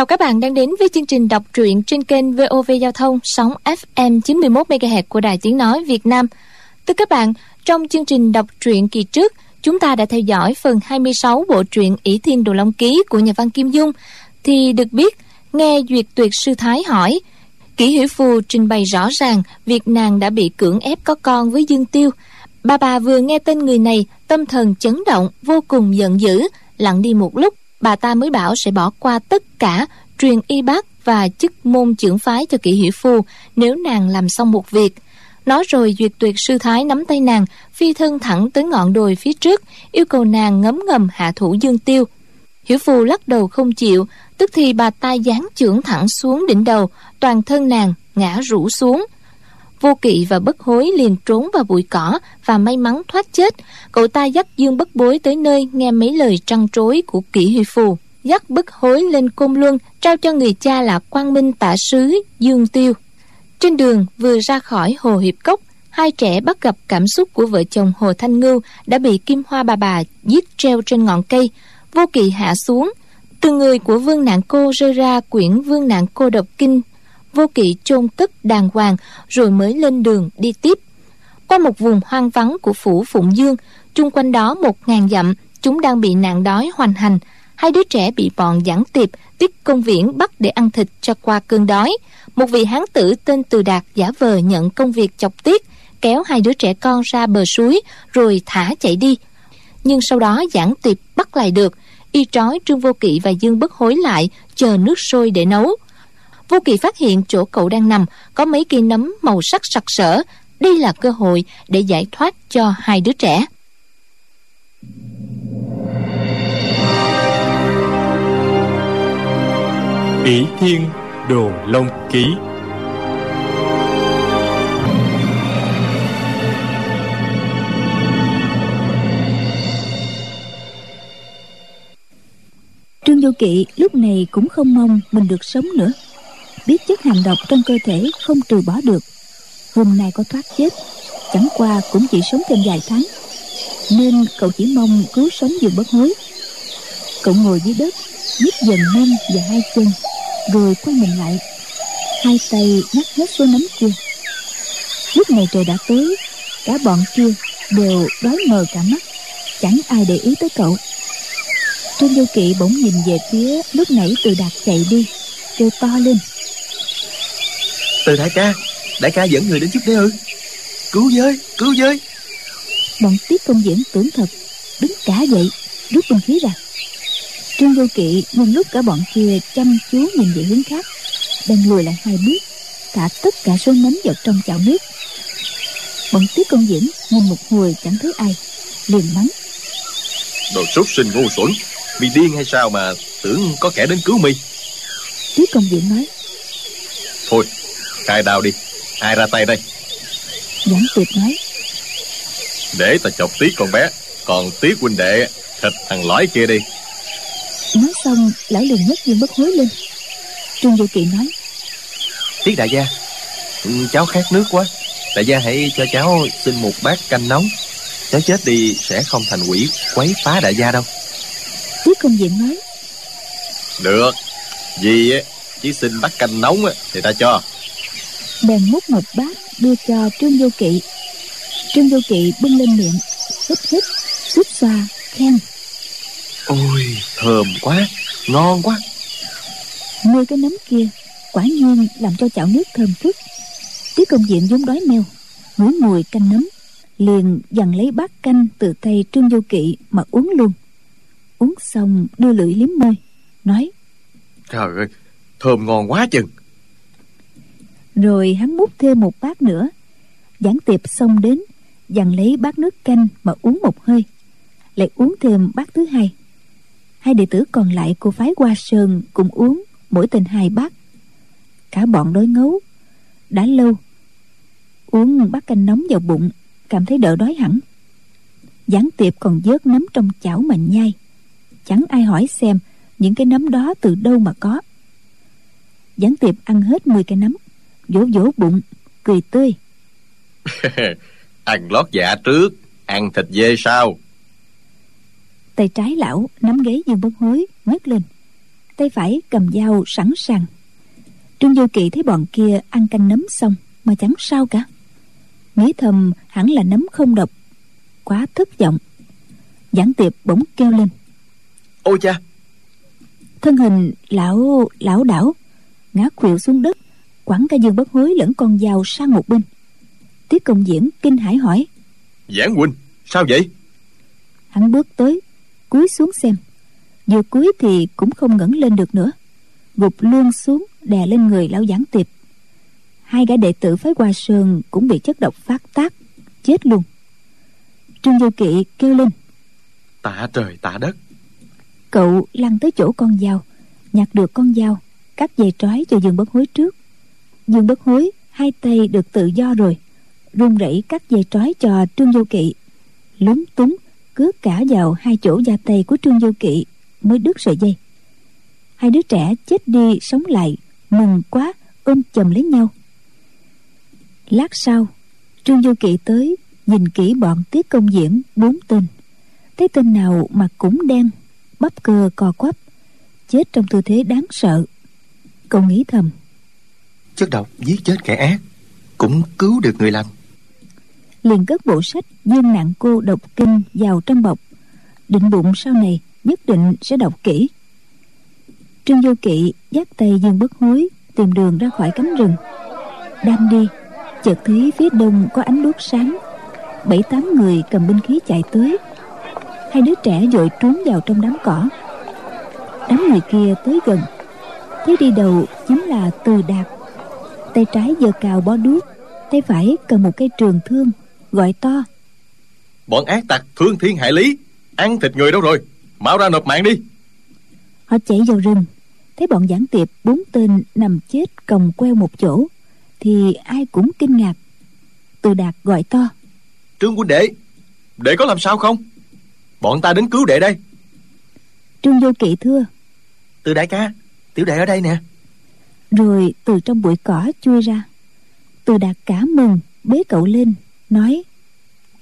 Chào các bạn đang đến với chương trình đọc truyện trên kênh VOV Giao thông sóng FM 91 MHz của Đài Tiếng nói Việt Nam. Thưa các bạn, trong chương trình đọc truyện kỳ trước, chúng ta đã theo dõi phần 26 bộ truyện ỷ Thiên Đồ Long Ký của nhà văn Kim Dung thì được biết nghe Duyệt Tuyệt sư thái hỏi Kỷ Hiểu Phù trình bày rõ ràng việc nàng đã bị cưỡng ép có con với Dương Tiêu. Bà bà vừa nghe tên người này, tâm thần chấn động, vô cùng giận dữ, lặng đi một lúc, bà ta mới bảo sẽ bỏ qua tất cả, truyền y bác và chức môn trưởng phái cho Kỷ Hiểu Phù nếu nàng làm xong một việc. Nói rồi duyệt tuyệt sư thái nắm tay nàng, phi thân thẳng tới ngọn đồi phía trước, yêu cầu nàng ngấm ngầm hạ thủ Dương Tiêu. Hiểu Phù lắc đầu không chịu, tức thì bà ta giáng chưởng thẳng xuống đỉnh đầu toàn thân nàng ngã rũ xuống vô kỵ và bất hối liền trốn vào bụi cỏ và may mắn thoát chết. Cậu ta dắt dương bất bối tới nơi nghe mấy lời trăn trối của kỷ huy phù. Dắt bất hối lên côn luân trao cho người cha là quang minh tạ sứ dương tiêu. Trên đường vừa ra khỏi hồ hiệp cốc, hai trẻ bắt gặp cảm xúc của vợ chồng hồ thanh ngưu đã bị kim hoa bà bà giết treo trên ngọn cây. Vô kỵ hạ xuống. Từ người của vương nạn cô rơi ra quyển vương nạn cô độc kinh vô kỵ chôn cất đàng hoàng, rồi mới lên đường đi tiếp. Qua một vùng hoang vắng của phủ phụng dương, chung quanh đó một ngàn dặm, chúng đang bị nạn đói hoành hành. Hai đứa trẻ bị bọn giảng tiệp, tiết công viễn bắt để ăn thịt cho qua cơn đói. Một vị hán tử tên từ đạt giả vờ nhận công việc chọc tiết, kéo hai đứa trẻ con ra bờ suối, rồi thả chạy đi. Nhưng sau đó giảng tiệp bắt lại được, y trói trương vô kỵ và dương bất hối lại, chờ nước sôi để nấu vô kỵ phát hiện chỗ cậu đang nằm có mấy cây nấm màu sắc sặc sỡ. Đây là cơ hội để giải thoát cho hai đứa trẻ. Ỷ thiên đồ long ký. Trương vô kỵ lúc này cũng không mong mình được sống nữa biết chất hàng độc trong cơ thể không trừ bỏ được. Hôm nay có thoát chết, chẳng qua cũng chỉ sống thêm vài tháng. Nên cậu chỉ mong cứu sống dù bất hối. Cậu ngồi dưới đất, nhích dần mông và hai chân, rồi quay mình lại. Hai tay nhắc hết số nấm kia. Lúc này trời đã tối, cả bọn kia đều đói mờ cả mắt, chẳng ai để ý tới cậu. Trương vô kỵ bỗng nhìn về phía lúc nãy từ đạt chạy đi, kêu to lên từ đại ca đại ca dẫn người đến giúp đấy ư? Cứu với cứu với bọn tiết công diễn tưởng thật đứng cả dậy rút binh khí ra. Trương vô kỵ nhân lúc cả bọn kia chăm chú nhìn về hướng khác đang lùi lại hai bước thả tất cả số nấm vào trong chảo nước. Bọn tiết công diễn nhìn một hồi chẳng thấy ai liền mắng. Đồ súc sinh ngu xuẩn bị điên hay sao mà tưởng có kẻ đến cứu mi tiết công diễn nói. Thôi khai đao đi. Ai ra tay đây? Giảng tiệp nói. Để ta chọc tiết con bé. Còn tiết huynh đệ thịt thằng lõi kia đi. Nói xong lão liền nhấc dương bất hối lên. Trương vô kỵ nói. Tiết đại gia ừ, cháu khát nước quá. Đại gia hãy cho cháu xin một bát canh nóng. Cháu chết đi sẽ không thành quỷ quấy phá đại gia đâu. Tiết công diện nói. Được. Vì chỉ xin bát canh nóng thì ta cho bèn múc một bát đưa cho trương vô kỵ. Trương vô kỵ bưng lên miệng hít hít xúc xoa khen. Ôi thơm quá ngon quá. Nuôi cái nấm kia quả nhiên làm cho chảo nước thơm phức. Tiết công diện vốn đói mèo ngửi mùi canh nấm liền dằn lấy bát canh từ tay trương vô kỵ mà uống luôn. Uống xong đưa lưỡi liếm môi nói trời ơi thơm ngon quá chừng rồi hắn múc thêm một bát nữa. Giảng tiệp xong đến, dằn lấy bát nước canh mà uống một hơi. Lại uống thêm bát thứ hai. Hai đệ tử còn lại của phái hoa sơn cũng uống mỗi tình hai bát. Cả bọn đói ngấu. Đã lâu, uống bát canh nóng vào bụng, cảm thấy đỡ đói hẳn. Giảng tiệp còn vớt nấm trong chảo mà nhai. Chẳng ai hỏi xem những cái nấm đó từ đâu mà có. Giảng tiệp ăn hết 10 cái nấm vỗ vỗ bụng cười tươi. Ăn lót dạ trước ăn thịt dê sau. Tay trái lão nắm ghế dương bất hối ngất lên. Tay phải cầm dao sẵn sàng. Trương du kỵ thấy bọn kia ăn canh nấm xong mà chẳng sao cả. Nghĩ thầm hẳn là nấm không độc quá thất vọng. Giảng tiệp bỗng kêu lên. Ôi cha! Thân hình lão lão đảo ngã khuỵu xuống đất quẳng cả dương bất hối lẫn con dao sang một bên. Tiết công diễn kinh hãi hỏi giảng huynh sao vậy? Hắn bước tới cúi xuống xem. Vừa cúi thì cũng không ngẩng lên được nữa. Gục luôn xuống đè lên người lão giảng tiệp. Hai gã đệ tử phái hoa sơn cũng bị chất độc phát tác chết luôn. Trương vô kỵ kêu lên tạ trời tạ đất. Cậu lăn tới chỗ con dao nhặt được con dao cắt dây trói cho dương bất hối trước dương bất hối, hai tay được tự do rồi. Run rẩy cắt dây trói cho trương vô kỵ. Lúng túng cướp cả vào hai chỗ da tay của trương vô kỵ mới đứt sợi dây. Hai đứa trẻ chết đi sống lại, mừng quá, ôm chầm lấy nhau. Lát sau, trương vô kỵ tới, nhìn kỹ bọn tiết công diễn bốn tên. Thấy tên nào mà cũng đen, bắp cơ co quắp, chết trong tư thế đáng sợ. Cậu nghĩ thầm chất độc giết chết kẻ ác, cũng cứu được người lành. Liền cất bộ sách dương nạn cô độc kinh vào trong bọc. Định bụng sau này nhất định sẽ đọc kỹ. Trương vô kỵ dắt tay dương bất hối tìm đường ra khỏi cánh rừng. Đang đi, chợt thấy phía đông có ánh đuốc sáng. Bảy tám người cầm binh khí chạy tới. Hai đứa trẻ vội trốn vào trong đám cỏ. Đám người kia tới gần. Thấy đi đầu chính là từ đạt tay trái giơ cao bó đuốc tay phải cầm một cây trường thương gọi to. Bọn ác tặc thương thiên hại lý ăn thịt người đâu rồi? Mau ra nộp mạng đi. Họ chạy vào rừng thấy bọn giảng tiệp bốn tên nằm chết còng queo một chỗ thì ai cũng kinh ngạc. Từ đạt gọi to. Trương huynh đệ đệ có làm sao không? Bọn ta đến cứu đệ đây. Trương vô kỵ thưa. Từ đại ca tiểu đệ ở đây nè rồi từ trong bụi cỏ chui ra. Từ đạt cả mừng bế cậu lên nói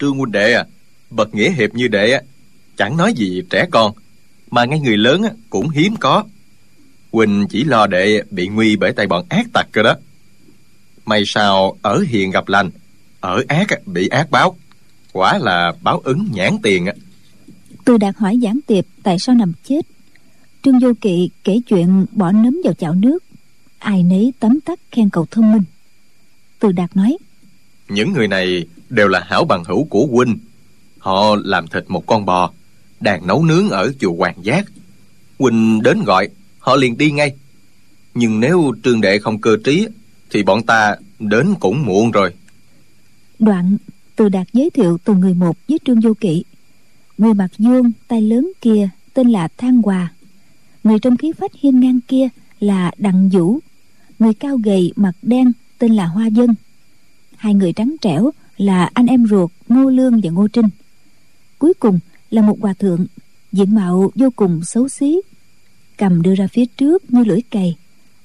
trương huynh đệ à bậc nghĩa hiệp như đệ á chẳng nói gì trẻ con mà ngay người lớn á, cũng hiếm có. Huynh chỉ lo đệ bị nguy bởi tay bọn ác tặc cơ đó. May sao ở hiền gặp lành ở ác bị ác báo quả là báo ứng nhãn tiền á. Từ đạt hỏi giảng tiệp tại sao nằm chết. Trương vô kỵ kể chuyện bỏ nấm vào chảo nước ai nấy tấm tắc khen cậu thông minh. Từ đạt nói những người này đều là hảo bằng hữu của huynh. Họ làm thịt một con bò đang nấu nướng ở chùa hoàng giác. Huynh đến gọi họ liền đi ngay. Nhưng nếu trương đệ không cơ trí thì bọn ta đến cũng muộn rồi. Đoạn từ đạt giới thiệu từng người một với trương vô kỵ. Người mặt vuông tay lớn kia tên là thang hòa. Người trong khí phách hiên ngang kia là đặng vũ người cao gầy mặt đen tên là hoa dân. Hai người trắng trẻo là anh em ruột ngô lương và ngô trinh. Cuối cùng là một hòa thượng diện mạo vô cùng xấu xí cầm đưa ra phía trước như lưỡi cày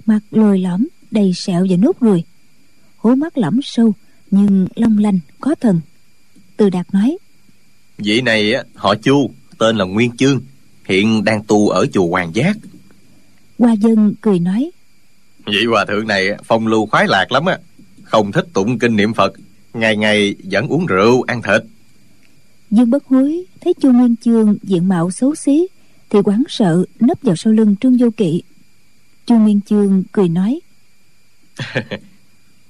mặt lồi lõm đầy sẹo và nốt ruồi hố mắt lõm sâu nhưng long lanh có thần. Từ đạt nói vị này á, họ chu tên là nguyên chương hiện đang tu ở chùa hoàng giác. Hoa dân cười nói vị hòa thượng này phong lưu khoái lạc lắm á. Không thích tụng kinh niệm phật. Ngày ngày vẫn uống rượu ăn thịt. Dương bất hối thấy chu nguyên chương diện mạo xấu xí thì quán sợ nấp vào sau lưng trương vô kỵ. Chu nguyên chương cười nói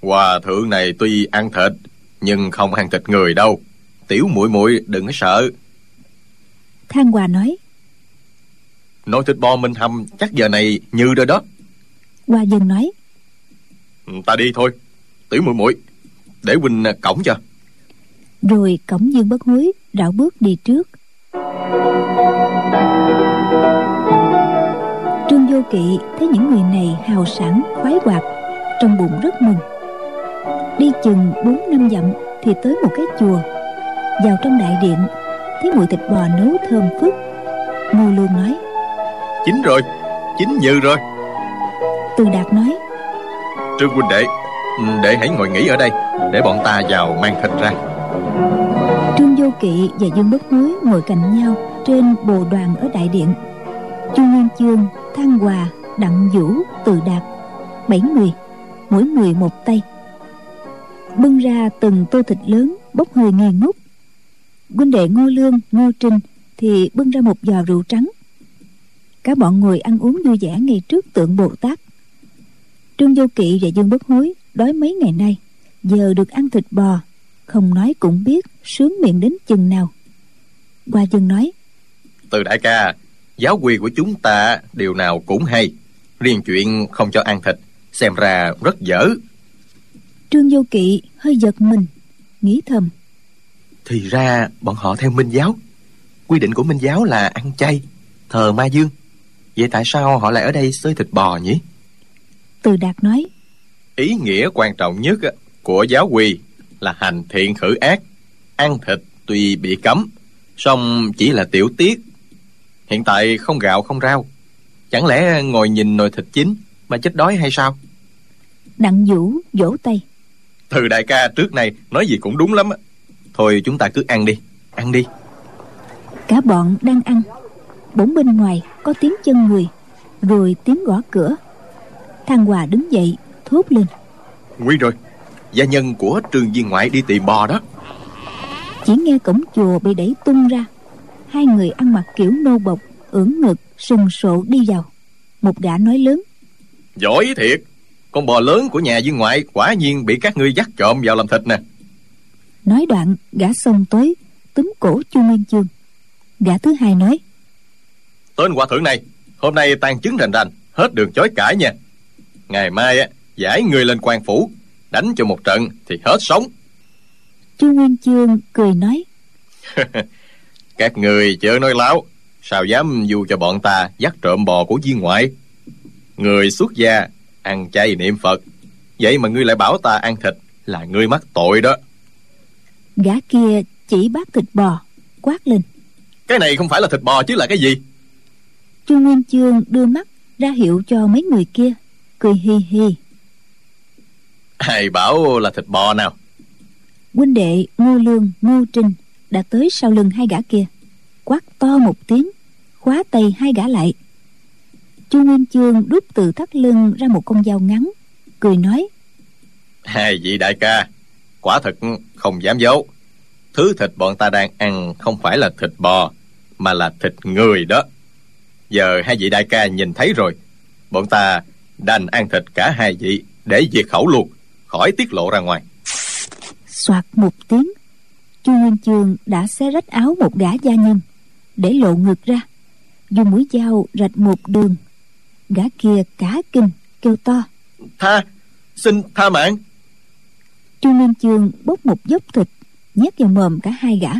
hòa thượng này tuy ăn thịt nhưng không ăn thịt người đâu. Tiểu muội muội đừng có sợ. Thang hòa nói nồi thịt bò mình hầm chắc giờ này như rồi đó hoa dân nói. Ừ, ta đi thôi. Tiểu muội muội để huynh cổng cho. Rồi cổng dương bất hối rảo bước đi trước. Trương vô kỵ thấy những người này hào sảng khoái hoạt trong bụng rất mừng. Đi chừng bốn năm dặm thì tới một cái chùa. Vào trong đại điện thấy mùi thịt bò nấu thơm phức. Ngô lương nói chín rồi chín như rồi từ đạt nói trương huynh đệ ừ, để hãy ngồi nghỉ ở đây để bọn ta vào mang thịt ra. Trương vô kỵ và dương bất hối ngồi cạnh nhau trên bồ đoàn ở đại điện. Chu nguyên chương thang hòa đặng vũ từ đạt bảy người mỗi người một tay. Bưng ra từng tô thịt lớn bốc hơi nghi ngút. Huynh đệ ngô lương ngô trinh thì bưng ra một giò rượu trắng. Cả bọn ngồi ăn uống vui vẻ ngay trước tượng bồ tát trương vô kỵ và dương bất hối đói mấy ngày nay giờ được ăn thịt bò không nói cũng biết sướng miệng đến chừng nào. Hoa dân nói từ đại ca giáo quy của chúng ta điều nào cũng hay. Riêng chuyện không cho ăn thịt xem ra rất dở. Trương vô kỵ hơi giật mình nghĩ thầm. Thì ra bọn họ theo minh giáo. Quy định của minh giáo là ăn chay thờ ma dương. Vậy tại sao họ lại ở đây xơi thịt bò nhỉ từ đạt nói ý nghĩa quan trọng nhất của giáo quy là hành thiện khử ác ăn thịt tuy bị cấm song chỉ là tiểu tiết. Hiện tại không gạo không rau. Chẳng lẽ ngồi nhìn nồi thịt chín mà chết đói hay sao? Đặng vũ vỗ tay từ đại ca trước này nói gì cũng đúng lắm thôi chúng ta cứ ăn đi ăn đi. Cả bọn đang ăn. Bỗng bên ngoài có tiếng chân người rồi tiếng gõ cửa thằng hòa đứng dậy thốt lên. Nguy rồi gia nhân của trường viên ngoại đi tìm bò đó. Chỉ nghe cổng chùa bị đẩy tung ra. Hai người ăn mặc kiểu nô bộc ưỡn ngực sừng sộ đi vào. Một gã nói lớn. Giỏi thiệt con bò lớn của nhà viên ngoại quả nhiên bị các ngươi dắt trộm vào làm thịt nè. Nói đoạn gã xông tới túm cổ chu nguyên chương. Gã thứ hai nói. Tên hòa thượng này hôm nay tan chứng rành rành hết đường chối cãi nha ngày mai á giải người lên quan phủ đánh cho một trận thì hết sống. Chu nguyên chương cười nói. Các người chớ nói láo sao dám dù cho bọn ta dắt trộm bò của viên ngoại? Người xuất gia ăn chay niệm phật vậy mà ngươi lại bảo ta ăn thịt là ngươi mắc tội đó. Gã kia chỉ bát thịt bò quát lên. Cái này không phải là thịt bò chứ là cái gì? Chu nguyên chương đưa mắt ra hiệu cho mấy người kia cười hi hi. Ai bảo là thịt bò nào? Huynh đệ ngô lương ngô trinh đã tới sau lưng hai gã kia. Quát to một tiếng khóa tay hai gã lại. Chu nguyên chương đút từ thắt lưng ra một con dao ngắn cười nói hai vị đại ca quả thật không dám giấu. Thứ thịt bọn ta đang ăn không phải là thịt bò mà là thịt người đó. Giờ hai vị đại ca nhìn thấy rồi bọn ta đành ăn thịt cả hai vị để diệt khẩu luôn khỏi tiết lộ ra ngoài. Soạt một tiếng chu nguyên chương đã xé rách áo một gã gia nhân để lộ ngực ra. Dùng mũi dao rạch một đường gã kia cả kinh kêu to. Tha xin tha mạng. Chu nguyên chương bốc một dốc thịt nhét vào mồm cả hai gã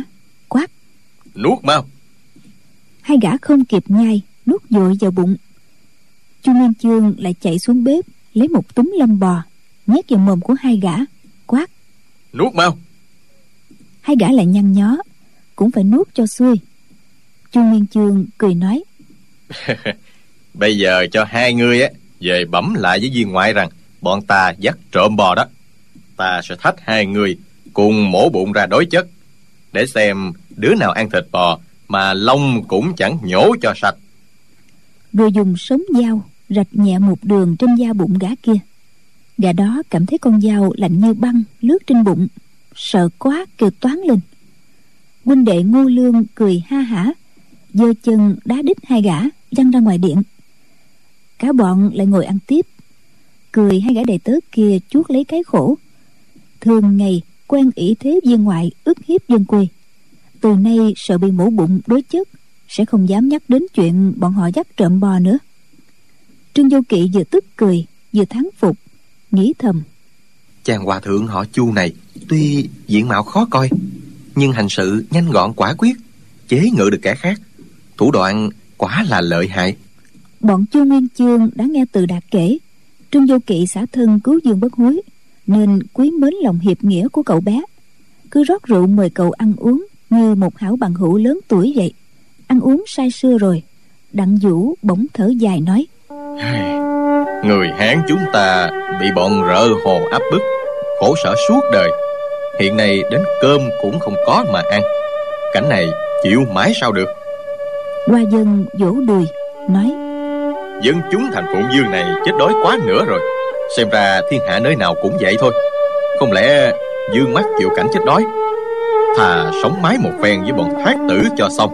quát. Nuốt mau. Hai gã không kịp nhai nuốt dội vào bụng chu nguyên chương lại chạy xuống bếp lấy một túm lông bò nhét vào mồm của hai gã quát. Nuốt mau. Hai gã lại nhăn nhó cũng phải nuốt cho xuôi. Chu nguyên chương cười nói. Bây giờ cho hai ngươi á về bẩm lại với viên ngoại rằng bọn ta dắt trộm bò đó. Ta sẽ thách hai người cùng mổ bụng ra đối chất để xem đứa nào ăn thịt bò mà lông cũng chẳng nhổ cho sạch. Rồi dùng sống dao rạch nhẹ một đường trên da bụng gã kia. Gã đó cảm thấy con dao lạnh như băng lướt trên bụng, sợ quá kêu toán lên. Huynh đệ ngô lương cười ha hả, giơ chân đá đít hai gã, văng ra ngoài điện. Cả bọn lại ngồi ăn tiếp. Cười hai gã đầy tớ kia chuốt lấy cái khổ. Thường ngày quen ỷ thế viên ngoại ức hiếp dân quê. Từ nay sợ bị mổ bụng đối chất, sẽ không dám nhắc đến chuyện bọn họ dắt trộm bò nữa trương vô kỵ vừa tức cười vừa thắng phục nghĩ thầm. Chàng hòa thượng họ chu này tuy diện mạo khó coi nhưng hành sự nhanh gọn quả quyết chế ngự được kẻ khác. Thủ đoạn quả là lợi hại. Bọn chu nguyên chương đã nghe từ đạt kể trương vô kỵ xả thân cứu dương bất hối nên quý mến lòng hiệp nghĩa của cậu bé. Cứ rót rượu mời cậu ăn uống như một hảo bằng hữu lớn tuổi vậy. Ăn uống say sưa rồi đặng vũ bỗng thở dài nói người hán chúng ta bị bọn rợ hồ áp bức khổ sở suốt đời. Hiện nay đến cơm cũng không có mà ăn. Cảnh này chịu mãi sao được? Hoa dân vỗ đùi nói Dân chúng thành Phụng Dương này chết đói quá nữa rồi. Xem ra thiên hạ nơi nào cũng vậy thôi. Không lẽ Dương mắt chịu cảnh chết đói? Thà sống mái một phen với bọn thác tử cho xong.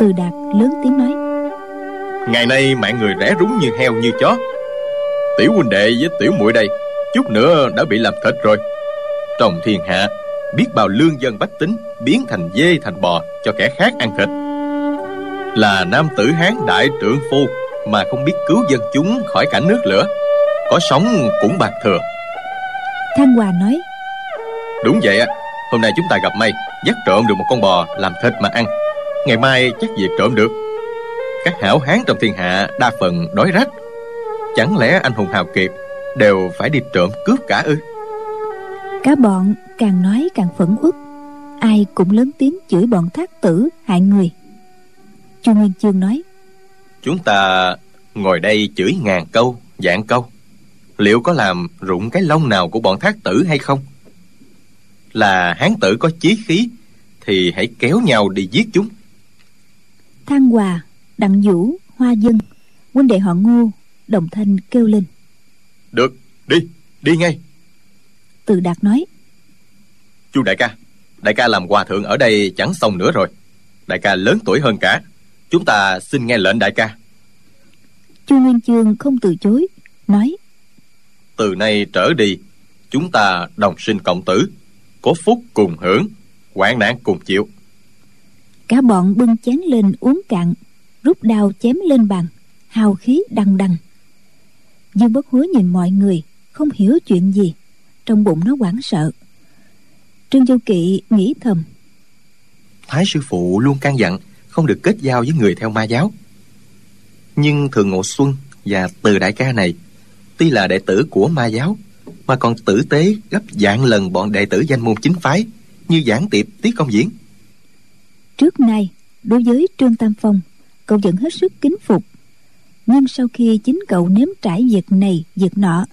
Từ đạt lớn tiếng nói Ngày nay mạng người rẻ rúng như heo như chó. Tiểu huynh đệ với tiểu muội đây Chút nữa đã bị làm thịt rồi. Trong thiên hạ Biết bao lương dân bách tính Biến thành dê thành bò cho kẻ khác ăn thịt. Là nam tử hán đại trưởng phu Mà không biết cứu dân chúng khỏi cảnh nước lửa Có sống cũng bạc thừa. Thăng Hòa nói Đúng vậy á Hôm nay chúng ta gặp may Dắt trộm được một con bò làm thịt mà ăn. Ngày mai chắc việc trộm được Các hảo hán trong thiên hạ Đa phần đói rách. Chẳng lẽ anh hùng hào kiệt Đều phải đi trộm cướp cả ư? Cả bọn càng nói càng phẫn uất. Ai cũng lớn tiếng chửi bọn thác tử hại người. Chu Nguyên Chương nói Chúng ta ngồi đây chửi ngàn câu, dạng câu. Liệu có làm rụng cái lông nào của bọn thác tử hay không? Là hán tử có chí khí Thì hãy kéo nhau đi giết chúng. Thang Hòa, Đặng Vũ, Hoa Dân Huynh đệ họ Ngô Đồng thanh kêu lên. Được, đi, đi ngay. Từ Đạt nói. Chu đại ca Đại ca làm hòa thượng ở đây chẳng xong nữa rồi. Đại ca lớn tuổi hơn cả. Chúng ta xin nghe lệnh đại ca. Chu Nguyên Chương không từ chối Nói. Từ nay trở đi Chúng ta đồng sinh cộng tử Có phúc cùng hưởng hoạn nạn cùng chịu. Cả bọn bưng chén lên uống cạn Rút đao chém lên bàn Hào khí đằng đằng. Dương bất hối nhìn mọi người Không hiểu chuyện gì Trong bụng nó hoảng sợ. Trương Du Kỵ nghĩ thầm. Thái sư phụ luôn căn dặn Không được kết giao với người theo ma giáo. Nhưng Thường Ngộ Xuân Và Từ Đại ca này Tuy là đệ tử của ma giáo Mà còn tử tế gấp dạng lần bọn đệ tử danh môn chính phái Như giảng tiệp tiết công diễn. Trước nay Đối với Trương Tam Phong Cậu vẫn hết sức kính phục. Nhưng sau khi chính cậu nếm trải việc này, Việc nọ,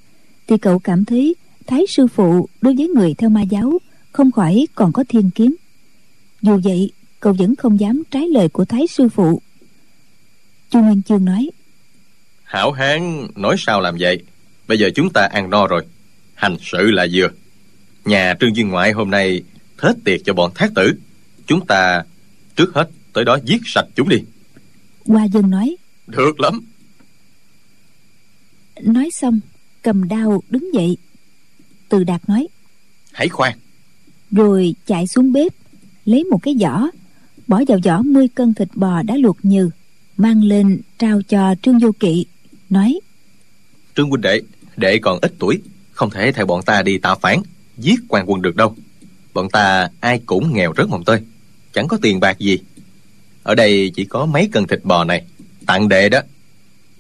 Thì cậu cảm thấy Thái sư phụ đối với người theo ma giáo Không khỏi còn có thiên kiến. Dù vậy, cậu vẫn không dám trái lời của Thái sư phụ. Chu Nguyên Chương nói, Hảo hán, nói sao làm vậy? Bây giờ chúng ta ăn no rồi. Hành sự là vừa. Nhà Trương Dương Ngoại hôm nay Thết tiệc cho bọn thác tử. Chúng ta trước hết tới đó giết sạch chúng đi. Hoa dân nói. Được lắm. Nói xong cầm đao đứng dậy. Từ đạt nói. Hãy khoan. Rồi chạy xuống bếp Lấy một cái giỏ Bỏ vào giỏ 10 cân thịt bò đã luộc nhừ Mang lên trao cho Trương Vô Kỵ Nói. Trương huynh đệ Đệ còn ít tuổi Không thể theo bọn ta đi tạo phản Giết quan quân được đâu. Bọn ta ai cũng nghèo rất mồng tơi Chẳng có tiền bạc gì Ở đây chỉ có mấy cân thịt bò này. Tặng đệ đó.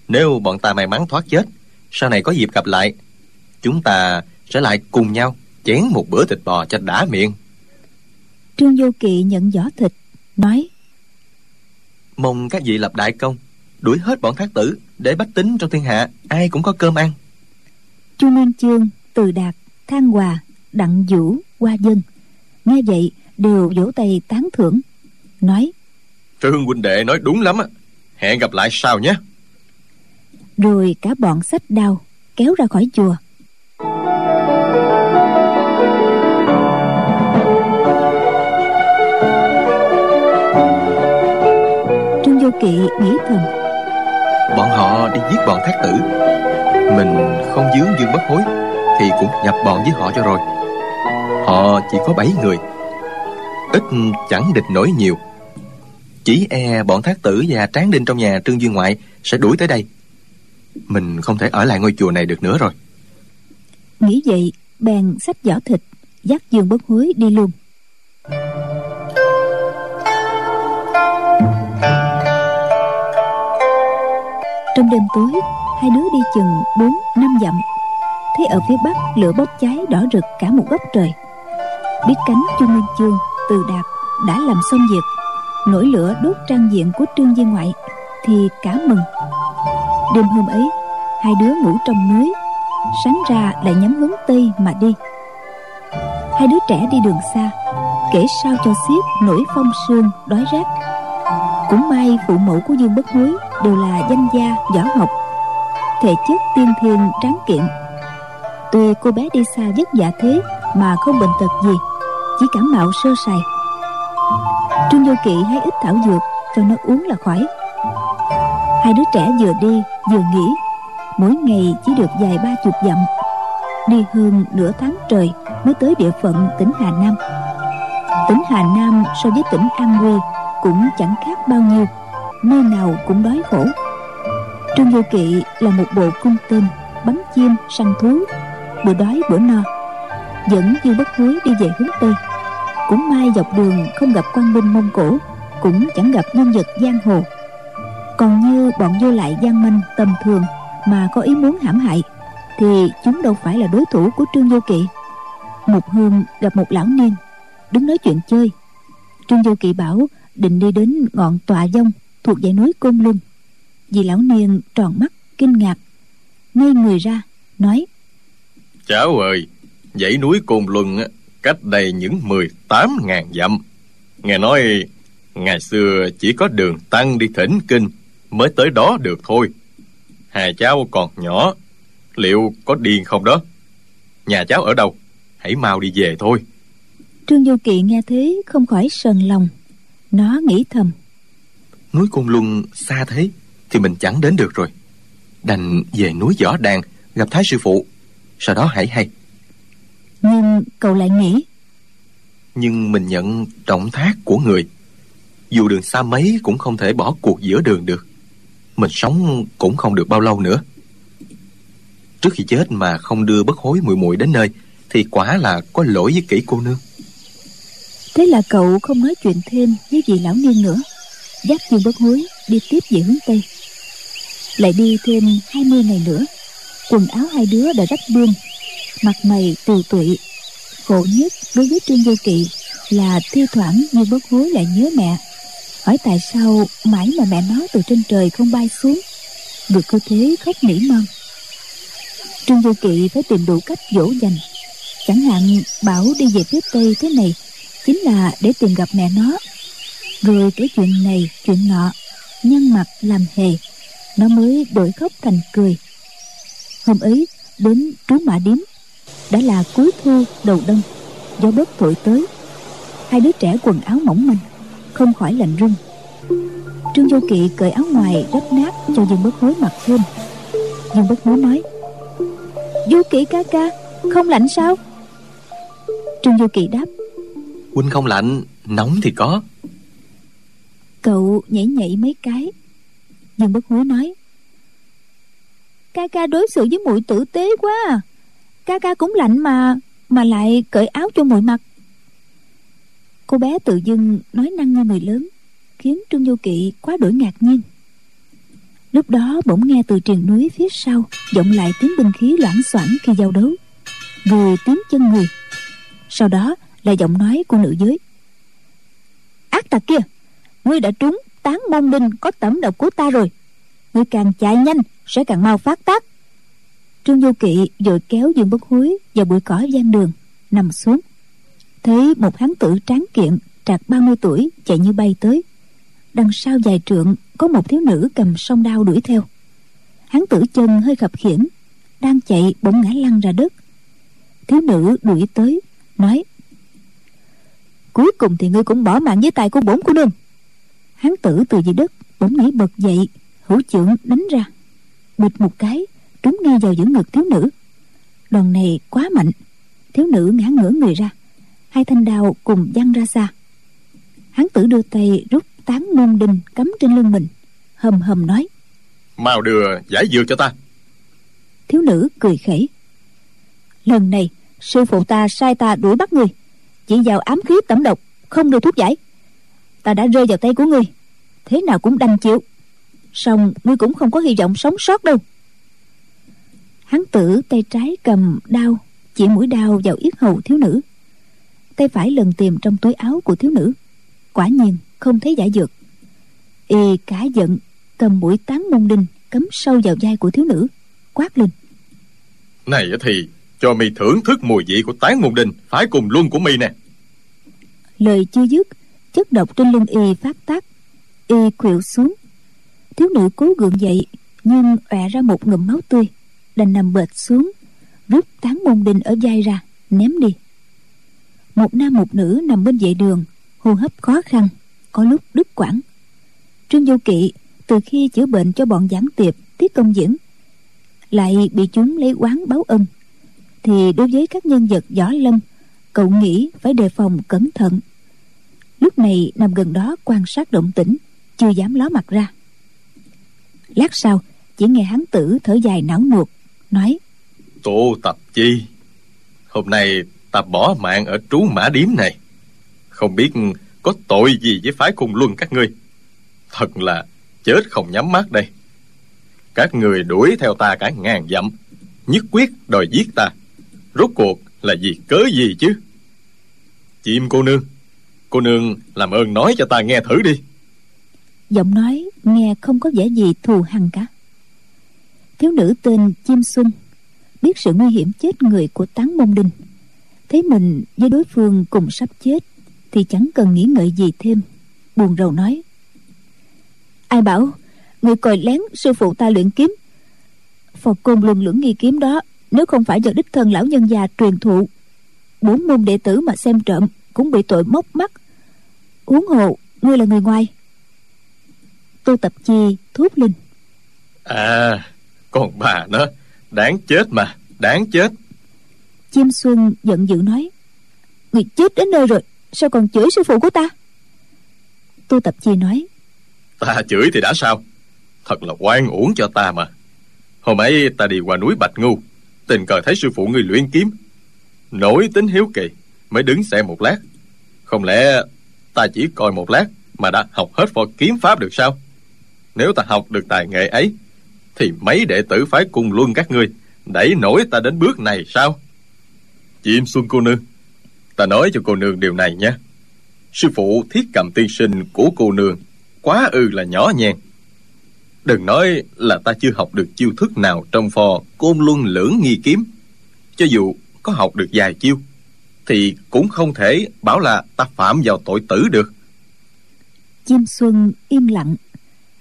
Nếu bọn ta may mắn thoát chết Sau này có dịp gặp lại Chúng ta sẽ lại cùng nhau Chén một bữa thịt bò cho đã miệng. Trương Vô Kỵ nhận giỏ thịt Nói Mong các vị lập đại công Đuổi hết bọn thác tử Để bách tính trong thiên hạ Ai cũng có cơm ăn. Chu Nguyên Chương, Từ Đạt, Thang Hòa, Đặng Vũ, Hoa Dân Nghe vậy đều vỗ tay tán thưởng Nói Trương huynh đệ nói đúng lắm á. Hẹn gặp lại sau nhé. Rồi cả bọn sách đao Kéo ra khỏi chùa. Trương Vô Kỵ nghĩ thầm. Bọn họ đi giết bọn thác tử. Mình không dướng dương bất hối Thì cũng nhập bọn với họ cho rồi. Họ chỉ có 7 người. Ít chẳng địch nổi nhiều chỉ e bọn thác tử và tráng đinh trong nhà Trương Duyên Ngoại Sẽ đuổi tới đây. Mình không thể ở lại ngôi chùa này được nữa rồi. Nghĩ vậy, bèn xách giỏ thịt, Dắt Dương Bất Hối đi luôn. Trong đêm tối, Hai đứa đi chừng bốn, năm dặm. Thấy ở phía bắc, lửa bốc cháy đỏ rực cả một góc trời. Biết cánh Chu minh Chương Từ Đạt đã làm xong việc. Nổi lửa đốt trang diện của Trương Viên Ngoại, Thì cả mừng. Đêm hôm ấy, Hai đứa ngủ trong núi, Sáng ra lại nhắm hướng Tây mà đi. Hai đứa trẻ đi đường xa, Kể sao cho xiết nổi phong sương, đói rác Cũng may phụ mẫu của Dương Bất Hối Đều là danh gia, võ học. Thể chất tiên thiên tráng kiện. Tuy cô bé đi xa vất vả thế mà không bệnh tật gì, chỉ cảm mạo sơ sài trương vô kỵ hái ít thảo dược, cho nó uống là khỏi. Hai đứa trẻ vừa đi, vừa nghỉ. Mỗi ngày chỉ được dài ba chục dặm. Đi hơn nửa tháng trời mới tới địa phận tỉnh hà nam. Tỉnh hà nam so với tỉnh an huy cũng chẳng khác bao nhiêu, nơi nào cũng đói khổ. Trương vô kỵ là một bộ cung tên, bắn chim, săn thú, bữa đói bữa no, vẫn như bất hối đi về hướng tây cũng may dọc đường không gặp quan binh mông cổ, cũng chẳng gặp nhân vật giang hồ. Còn như bọn vô lại gian manh tầm thường mà có ý muốn hãm hại, thì chúng đâu phải là đối thủ của trương vô kỵ. Một hôm gặp một lão niên, đứng nói chuyện chơi. Trương vô kỵ bảo định đi đến ngọn tọa dông thuộc dãy núi côn luân vì lão niên tròn mắt, kinh ngạc, ngây người ra, nói cháu ơi, dãy núi côn luân cách đây những mười tám ngàn dặm. Nghe nói ngày xưa chỉ có đường tăng đi thỉnh kinh mới tới đó được thôi. Hai cháu còn nhỏ liệu có điên không đó? Nhà cháu ở đâu? Hãy mau đi về thôi. Trương du kỵ nghe thế không khỏi sờn lòng. Nó nghĩ thầm. Núi côn luân xa thế thì mình chẳng đến được rồi. Đành về núi võ đàn gặp thái sư phụ. Sau đó hãy hay nhưng cậu lại nghĩ. Nhưng mình nhận trọng thác của người. Dù đường xa mấy cũng không thể bỏ cuộc giữa đường được. Mình sống cũng không được bao lâu nữa. Trước khi chết mà không đưa bất hối muội muội đến nơi thì quả là có lỗi với kỹ cô nương. Thế là cậu không nói chuyện thêm với vị lão niên nữa. Dắt dương bất hối đi tiếp về hướng tây. Lại đi thêm 20 ngày nữa quần áo hai đứa đã rách bươm mặt mày tiều tụy. Khổ nhất đối với trương vô kỵ là thi thoảng như bất hối lại nhớ mẹ. Hỏi tại sao mãi mà mẹ nó từ trên trời không bay xuống? Được cơ thế khóc nỉ non trương vô kỵ phải tìm đủ cách dỗ dành. Chẳng hạn, bảo đi về phía tây thế này chính là để tìm gặp mẹ nó. Rồi kể chuyện này, chuyện nọ, nhăn mặt làm hề, nó mới đổi khóc thành cười. Hôm ấy, đến trú mã điếm đã là cuối thu đầu đông. Gió bớt thổi tới. Hai đứa trẻ quần áo mỏng manh không khỏi lạnh run. Trương vô kỵ cởi áo ngoài rách nát cho dương bất hối mặc thêm. Dương bất hối nói vô kỵ ca ca không lạnh sao? Trương vô kỵ đáp huynh không lạnh nóng thì có. Cậu nhảy nhảy mấy cái. Dương bất hối nói ca ca đối xử với muội tử tế quá à ca ca cũng lạnh mà mà lại cởi áo cho muội mặc. Cô bé tự dưng nói năng như người lớn, khiến trương vô kỵ quá đổi ngạc nhiên. Lúc đó bỗng nghe từ triền núi phía sau vọng lại tiếng binh khí loảng xoảng khi giao đấu rồi tiếng chân người. Sau đó là giọng nói của nữ giới. Ác tặc kia, ngươi đã trúng tán môn binh có tẩm độc của ta rồi. Ngươi càng chạy nhanh, sẽ càng mau phát tác trương Du kỵ vội kéo dương bất hối vào bụi cỏ gian đường, nằm xuống. Thấy một hán tử tráng kiện trạc 30 tuổi chạy như bay tới. Đằng sau dài trượng có một thiếu nữ cầm song đao đuổi theo. Hán tử chân hơi khập khiễng, đang chạy bỗng ngã lăn ra đất. Thiếu nữ đuổi tới, nói, cuối cùng thì ngươi cũng bỏ mạng với tay của bổn của nương. Hán tử từ dưới đất bỗng nhảy bật dậy, hữu trưởng đánh ra bịch một cái trúng ngay vào giữa ngực thiếu nữ. Đòn này quá mạnh. Thiếu nữ ngã ngửa người ra. Hai thanh đao cùng văng ra xa. Hán tử đưa tay rút tán môn đinh cắm trên lưng mình hầm hầm nói. Mau đưa giải dược cho ta. Thiếu nữ cười khẩy. Lần này sư phụ ta sai ta đuổi bắt người chỉ vào ám khí tẩm độc không đưa thuốc giải. Ta đã rơi vào tay của ngươi. Thế nào cũng đành chịu. Song ngươi cũng không có hy vọng sống sót đâu hắn tử tay trái cầm đao chỉ mũi đao vào yết hầu thiếu nữ. Tay phải lần tìm trong túi áo của thiếu nữ. Quả nhiên không thấy giải dược. Y cả giận cầm mũi tán môn đinh cắm sâu vào vai của thiếu nữ quát lên. Này thì cho mi thưởng thức mùi vị của tán môn đinh phải cùng luân của mi nè. Lời chưa dứt chất độc trên lưng y phát tác. Y khuỵu xuống. Thiếu nữ cố gượng dậy nhưng ọe ra một ngụm máu tươi đành nằm bệt xuống, rút tán môn đinh ở vai ra, ném đi. Một nam một nữ nằm bên vệ đường, hô hấp khó khăn, có lúc đứt quãng. Trương vô kỵ từ khi chữa bệnh cho bọn giảng tiệp tiết công diễn lại bị chúng lấy oán báo ân. Thì đối với các nhân vật võ lâm, cậu nghĩ phải đề phòng cẩn thận. Lúc này nằm gần đó quan sát động tĩnh, chưa dám ló mặt ra. Lát sau, chỉ nghe hắn tử thở dài não nuột nói. Tô Tập Chi Hôm nay ta bỏ mạng ở trú mã điếm này. Không biết có tội gì với phái cung luân các ngươi. Thật là chết không nhắm mắt đây. Các người đuổi theo ta cả ngàn dặm Nhất quyết đòi giết ta. Rốt cuộc là vì cớ gì chứ? Chim cô nương Cô nương làm ơn nói cho ta nghe thử đi. Giọng nói nghe không có vẻ gì thù hằn cả thiếu nữ tên chim xuân, biết sự nguy hiểm chết người của tán môn đinh. Thấy mình với đối phương cùng sắp chết thì chẳng cần nghĩ ngợi gì thêm, buồn rầu nói. Ai bảo, người còi lén sư phụ ta luyện kiếm. Phò côn luân lưỡng nghi kiếm đó, nếu không phải do đích thân lão nhân già truyền thụ. Bốn môn đệ tử mà xem trộm cũng bị tội móc mắt. Huống hồ, ngươi là người ngoài. Tôi tập chi thốt linh à còn bà nó đáng chết mà đáng chết. Chim xuân giận dữ nói người chết đến nơi rồi sao còn chửi sư phụ của ta? Tô tập chi nói ta chửi thì đã sao? Thật là oan uổng cho ta mà. Hôm ấy ta đi qua núi bạch ngu tình cờ thấy sư phụ ngươi luyện kiếm. Nổi tính hiếu kỳ mới đứng xem một lát. Không lẽ ta chỉ coi một lát mà đã học hết võ kiếm pháp được sao? Nếu ta học được tài nghệ ấy thì mấy đệ tử phái cùng luân các ngươi, đẩy nổi ta đến bước này sao? Chim xuân cô nương, ta nói cho cô nương điều này nhé. Sư phụ thiết cầm tiên sinh của cô nương quá ư là nhỏ nhen đừng nói là ta chưa học được chiêu thức nào trong phò côn luân lưỡng nghi kiếm. Cho dù có học được vài chiêu, thì cũng không thể bảo là ta phạm vào tội tử được. Chim xuân im lặng,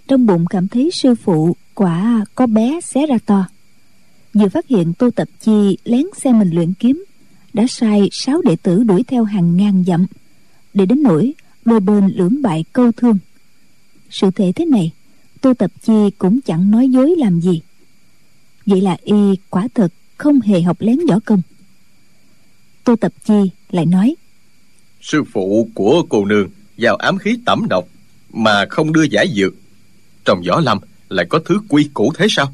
trong bụng cảm thấy sư phụ quả có bé xé ra to. Vừa phát hiện tô tập chi lén xem mình luyện kiếm, đã sai sáu đệ tử đuổi theo hàng ngàn dặm. Để đến nỗi, đôi bên lưỡng bại câu thương. Sự thể thế này, tô tập chi cũng chẳng nói dối làm gì. Vậy là y quả thật không hề học lén võ công. Tô tập chi lại nói, sư phụ của cô nương vào ám khí tẩm độc mà không đưa giải dược. Trong võ lâm lại có thứ quy củ thế sao?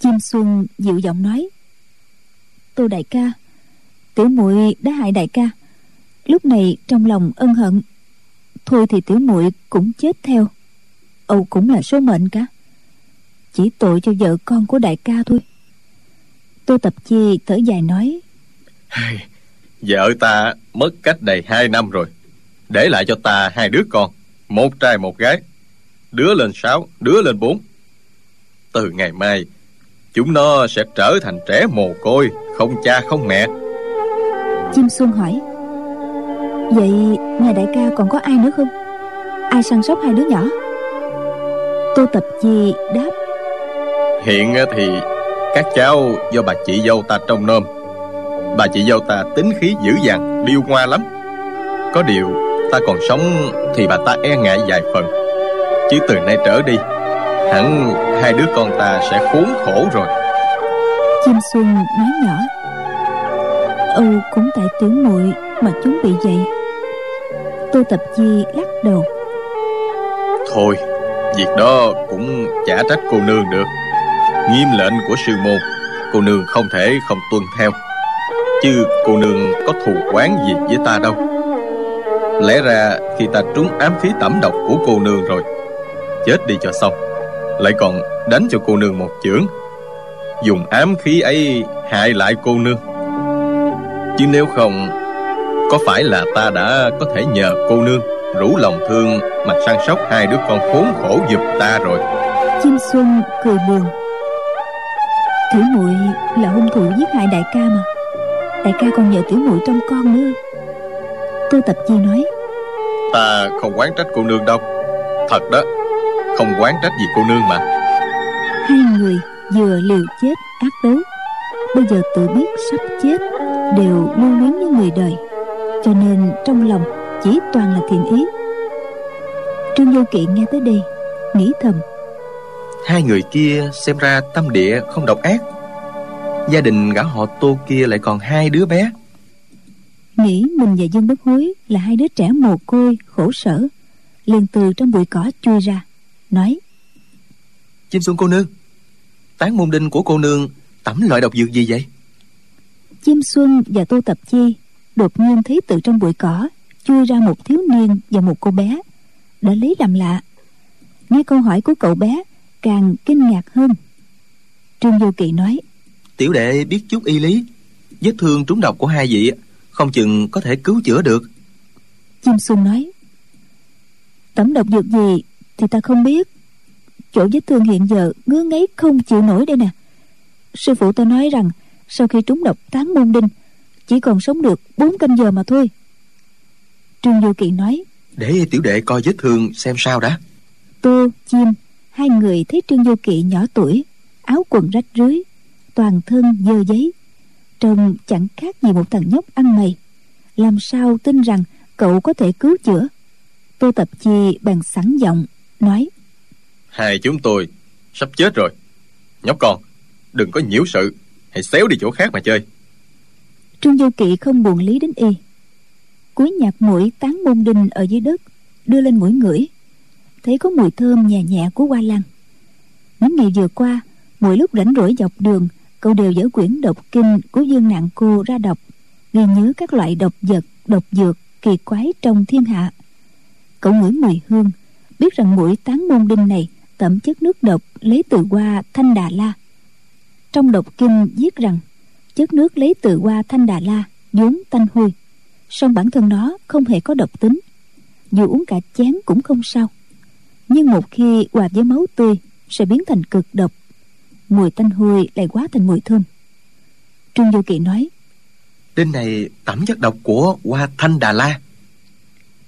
Chim xuân dịu giọng nói. Tô đại ca tiểu muội đã hại đại ca. Lúc này trong lòng ân hận. Thôi thì tiểu muội cũng chết theo. Âu cũng là số mệnh cả. Chỉ tội cho vợ con của đại ca thôi. Tô tập chi thở dài nói. Vợ ta mất cách đây hai năm rồi. Để lại cho ta hai đứa con một trai một gái đứa lên sáu đứa lên bốn. Từ ngày mai chúng nó sẽ trở thành trẻ mồ côi không cha không mẹ. Chim xuân hỏi vậy nhà đại ca còn có ai nữa không? Ai săn sóc hai đứa nhỏ? Tô tập chi đáp hiện thì các cháu do bà chị dâu ta trông nom. Bà chị dâu ta tính khí dữ dằn điêu ngoa lắm. Có điều ta còn sống thì bà ta e ngại vài phần chứ từ nay trở đi hẳn hai đứa con ta sẽ khốn khổ rồi. Chim xuân nói nhỏ âu cũng tại tiểu muội mà chúng bị vậy. Tô tập chi lắc đầu thôi việc đó cũng chả trách cô nương được. Nghiêm lệnh của sư môn cô nương không thể không tuân theo. Chứ cô nương có thù quán gì với ta đâu. Lẽ ra khi ta trúng ám khí tẩm độc của cô nương rồi chết đi cho xong. Lại còn đánh cho cô nương một chưởng. Dùng ám khí ấy hại lại cô nương. Chứ nếu không có phải là ta đã có thể nhờ cô nương rủ lòng thương mà săn sóc hai đứa con khốn khổ giùm ta rồi? Chim xuân cười buồn. Tiểu muội là hung thủ giết hại đại ca mà. Đại ca còn nhờ tiểu muội trong con nữa. Tô tập chi nói. Ta không quán trách cô nương đâu. Thật đó không quán trách gì cô nương mà. Hai người vừa liều chết ác đấu bây giờ tự biết sắp chết đều lưu luyến với người đời cho nên trong lòng chỉ toàn là thiện ý. Trương vô kỵ nghe tới đây nghĩ thầm. Hai người kia xem ra tâm địa không độc ác Gia đình gã họ tô kia lại còn hai đứa bé. Nghĩ mình và dương bất hối là hai đứa trẻ mồ côi khổ sở liền từ trong bụi cỏ chui ra nói. Chim xuân cô nương Tán môn đinh của cô nương tẩm loại độc dược gì vậy? Chim xuân và tô tập chi đột nhiên thấy từ trong bụi cỏ chui ra một thiếu niên và một cô bé đã lấy làm lạ. Nghe câu hỏi của cậu bé càng kinh ngạc hơn. Trương vô kỵ nói Tiểu đệ biết chút y lý Vết thương trúng độc của hai vị Không chừng có thể cứu chữa được. Chim xuân nói tẩm độc dược gì thì ta không biết. Chỗ vết thương hiện giờ ngứa ngáy không chịu nổi đây nè. Sư phụ ta nói rằng sau khi trúng độc tán môn đinh chỉ còn sống được bốn canh giờ mà thôi. Trương vô kỵ nói Để tiểu đệ coi vết thương xem sao đã. Tô chim hai người thấy trương vô kỵ nhỏ tuổi áo quần rách rưới toàn thân dơ giấy trông chẳng khác gì một thằng nhóc ăn mày. Làm sao tin rằng cậu có thể cứu chữa? Tô tập chi bèn sẵn giọng nói. Hai chúng tôi sắp chết rồi. Nhóc con Đừng có nhiễu sự. Hãy xéo đi chỗ khác mà chơi. Trương vô kỵ không buồn lý đến y. Cúi nhặt mũi tán môn đinh ở dưới đất đưa lên mũi ngửi. Thấy có mùi thơm nhẹ nhẹ của hoa lan. Những ngày vừa qua mỗi lúc rảnh rỗi dọc đường cậu đều dở quyển độc kinh của dương nạn cô ra đọc ghi nhớ các loại độc vật độc dược kỳ quái trong thiên hạ. Cậu ngửi mùi hương biết rằng mũi tán môn đinh này tẩm chất nước độc lấy từ hoa thanh đà la. Trong độc kinh viết rằng chất nước lấy từ hoa thanh đà la vốn tanh hôi song bản thân nó không hề có độc tính. Dù uống cả chén cũng không sao. Nhưng một khi hòa với máu tươi sẽ biến thành cực độc. Mùi tanh hôi lại quá thành mùi thơm. Trương vô kỵ nói Đinh này tẩm chất độc của Hoa Thanh Đà La.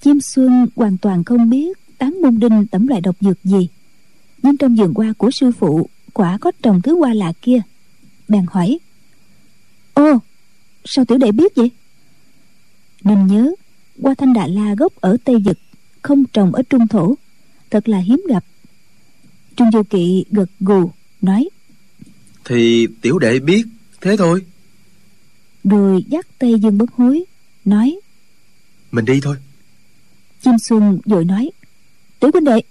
Chim xuân hoàn toàn không biết tán môn đinh tẩm loại độc dược gì? Nhưng trong vườn hoa của sư phụ quả có trồng thứ hoa lạ kia. Bèn hỏi ô sao tiểu đệ biết vậy? Nên nhớ hoa thanh đà la gốc ở tây vực không trồng ở trung thổ. Thật là hiếm gặp. Trương vô kỵ gật gù nói Thì tiểu đệ biết Thế thôi. Rồi dắt tay dương bất hối nói Mình đi thôi. Chim xuân vội nói tiểu huynh đệ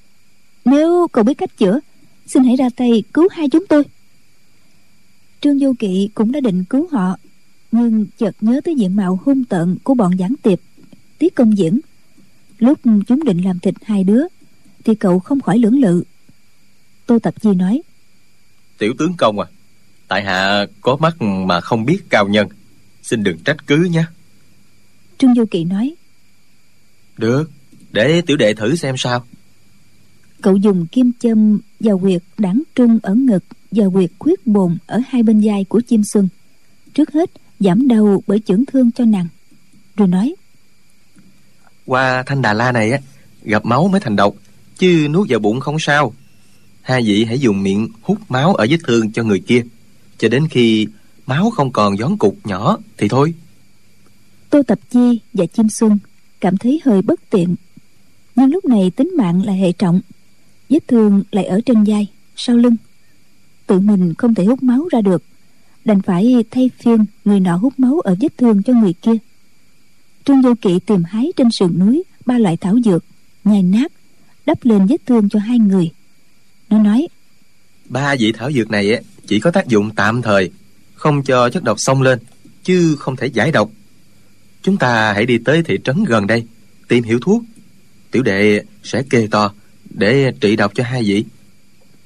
nếu cậu biết cách chữa xin hãy ra tay cứu hai chúng tôi. Trương vô kỵ cũng đã định cứu họ nhưng chợt nhớ tới diện mạo hung tợn của bọn giảng tiệp tiết công diễn. Lúc chúng định làm thịt hai đứa thì cậu không khỏi lưỡng lự. Tô tập chi nói Tiểu tướng công à Tại hạ có mắt mà không biết cao nhân Xin đừng trách cứ nhé. Trương vô kỵ nói Được Để tiểu đệ thử xem sao cậu dùng kim châm vào huyệt đảng trung ở ngực và huyệt khuyết bồn ở hai bên vai của chim xuân. Trước hết giảm đau bởi chưởng thương cho nàng. Rồi nói Hoa Thanh Đà La này á Gặp máu mới thành độc Chứ nuốt vào bụng không sao. Hai vị hãy dùng miệng hút máu ở vết thương cho người kia. Cho đến khi máu không còn gión cục nhỏ Thì thôi. Tô tập chi và chim xuân cảm thấy hơi bất tiện. Nhưng lúc này tính mạng là hệ trọng vết thương lại ở trên vai, sau lưng. Tự mình không thể hút máu ra được. Đành phải thay phiên người nọ hút máu ở vết thương cho người kia. Trương vô kỵ tìm hái trên sườn núi ba loại thảo dược, nhai nát, đắp lên vết thương cho hai người. Nó nói, Ba vị thảo dược này chỉ có tác dụng tạm thời, Không cho chất độc xông lên, Chứ không thể giải độc. Chúng ta hãy đi tới thị trấn gần đây, Tìm hiểu thuốc. Tiểu đệ sẽ kê to. Để trị độc cho hai vị.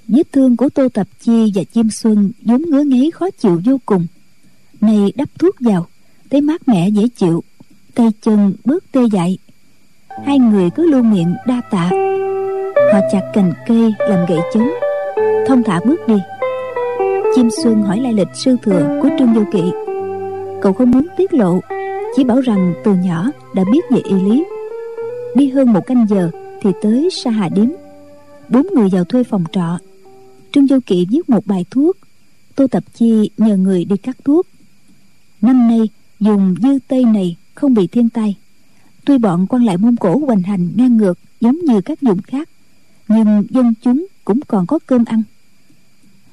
Vết thương của tô tập chi và chim xuân vốn ngứa ngáy khó chịu vô cùng. Nay đắp thuốc vào, thấy mát mẻ dễ chịu, tay chân bớt tê dại. Hai người cứ luôn miệng đa tạ. Họ chặt cành cây làm gậy chống thông thả bước đi. Chim xuân hỏi lại lịch sư thừa của trương vô kỵ. Cậu không muốn tiết lộ, chỉ bảo rằng từ nhỏ đã biết về y lý. Đi hơn một canh giờ thì tới sa hà điếm bốn người vào thuê phòng trọ. Trương vô kỵ viết một bài thuốc. Tô tập chi nhờ người đi cắt thuốc. Năm nay, dùng dư tây này không bị thiên tai. Tuy bọn quan lại mông cổ hoành hành ngang ngược giống như các vùng khác, nhưng dân chúng cũng còn có cơm ăn.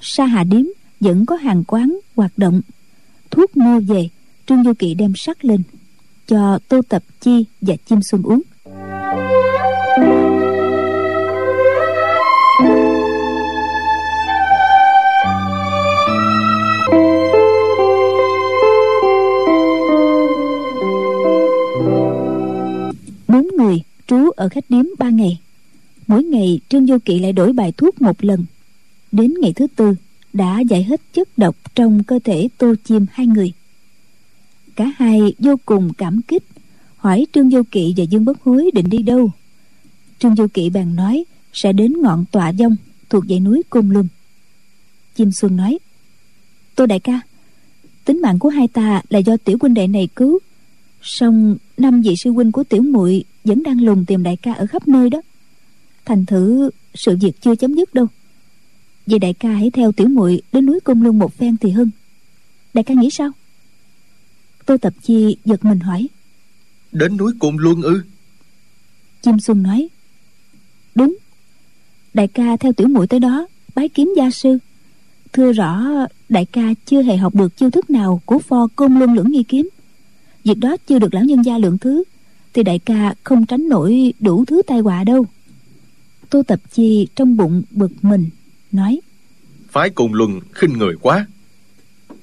Sa hà điếm vẫn có hàng quán hoạt động. Thuốc mua về, trương du kỵ đem sắc lên, cho tô tập chi và chim xuân uống bốn người trú ở khách điếm ba ngày. Mỗi ngày, trương vô kỵ lại đổi bài thuốc một lần. Đến ngày thứ tư, đã giải hết chất độc trong cơ thể tô chim hai người. Cả hai vô cùng cảm kích, hỏi trương vô kỵ và dương bất hối định đi đâu trương du kỵ bèn nói sẽ đến ngọn tọa dông thuộc dãy núi cung luân chim xuân nói tô đại ca tính mạng của hai ta là do tiểu huynh đệ này cứu. Song năm vị sư huynh của tiểu muội vẫn đang lùng tìm đại ca ở khắp nơi đó. Thành thử sự việc chưa chấm dứt đâu. Vậy đại ca hãy theo tiểu muội đến núi cung luân một phen thì hơn. Đại ca nghĩ sao? Tô tập chi giật mình hỏi đến núi cung luân ư? Chim xuân nói đại ca theo tiểu muội tới đó bái kiếm gia sư. Thưa rõ đại ca chưa hề học được chiêu thức nào của pho côn luân lưỡng nghi kiếm. Việc đó chưa được lão nhân gia lượng thứ thì đại ca không tránh nổi đủ thứ tai họa đâu. Tô tập chi trong bụng bực mình nói phái cùng luân khinh người quá.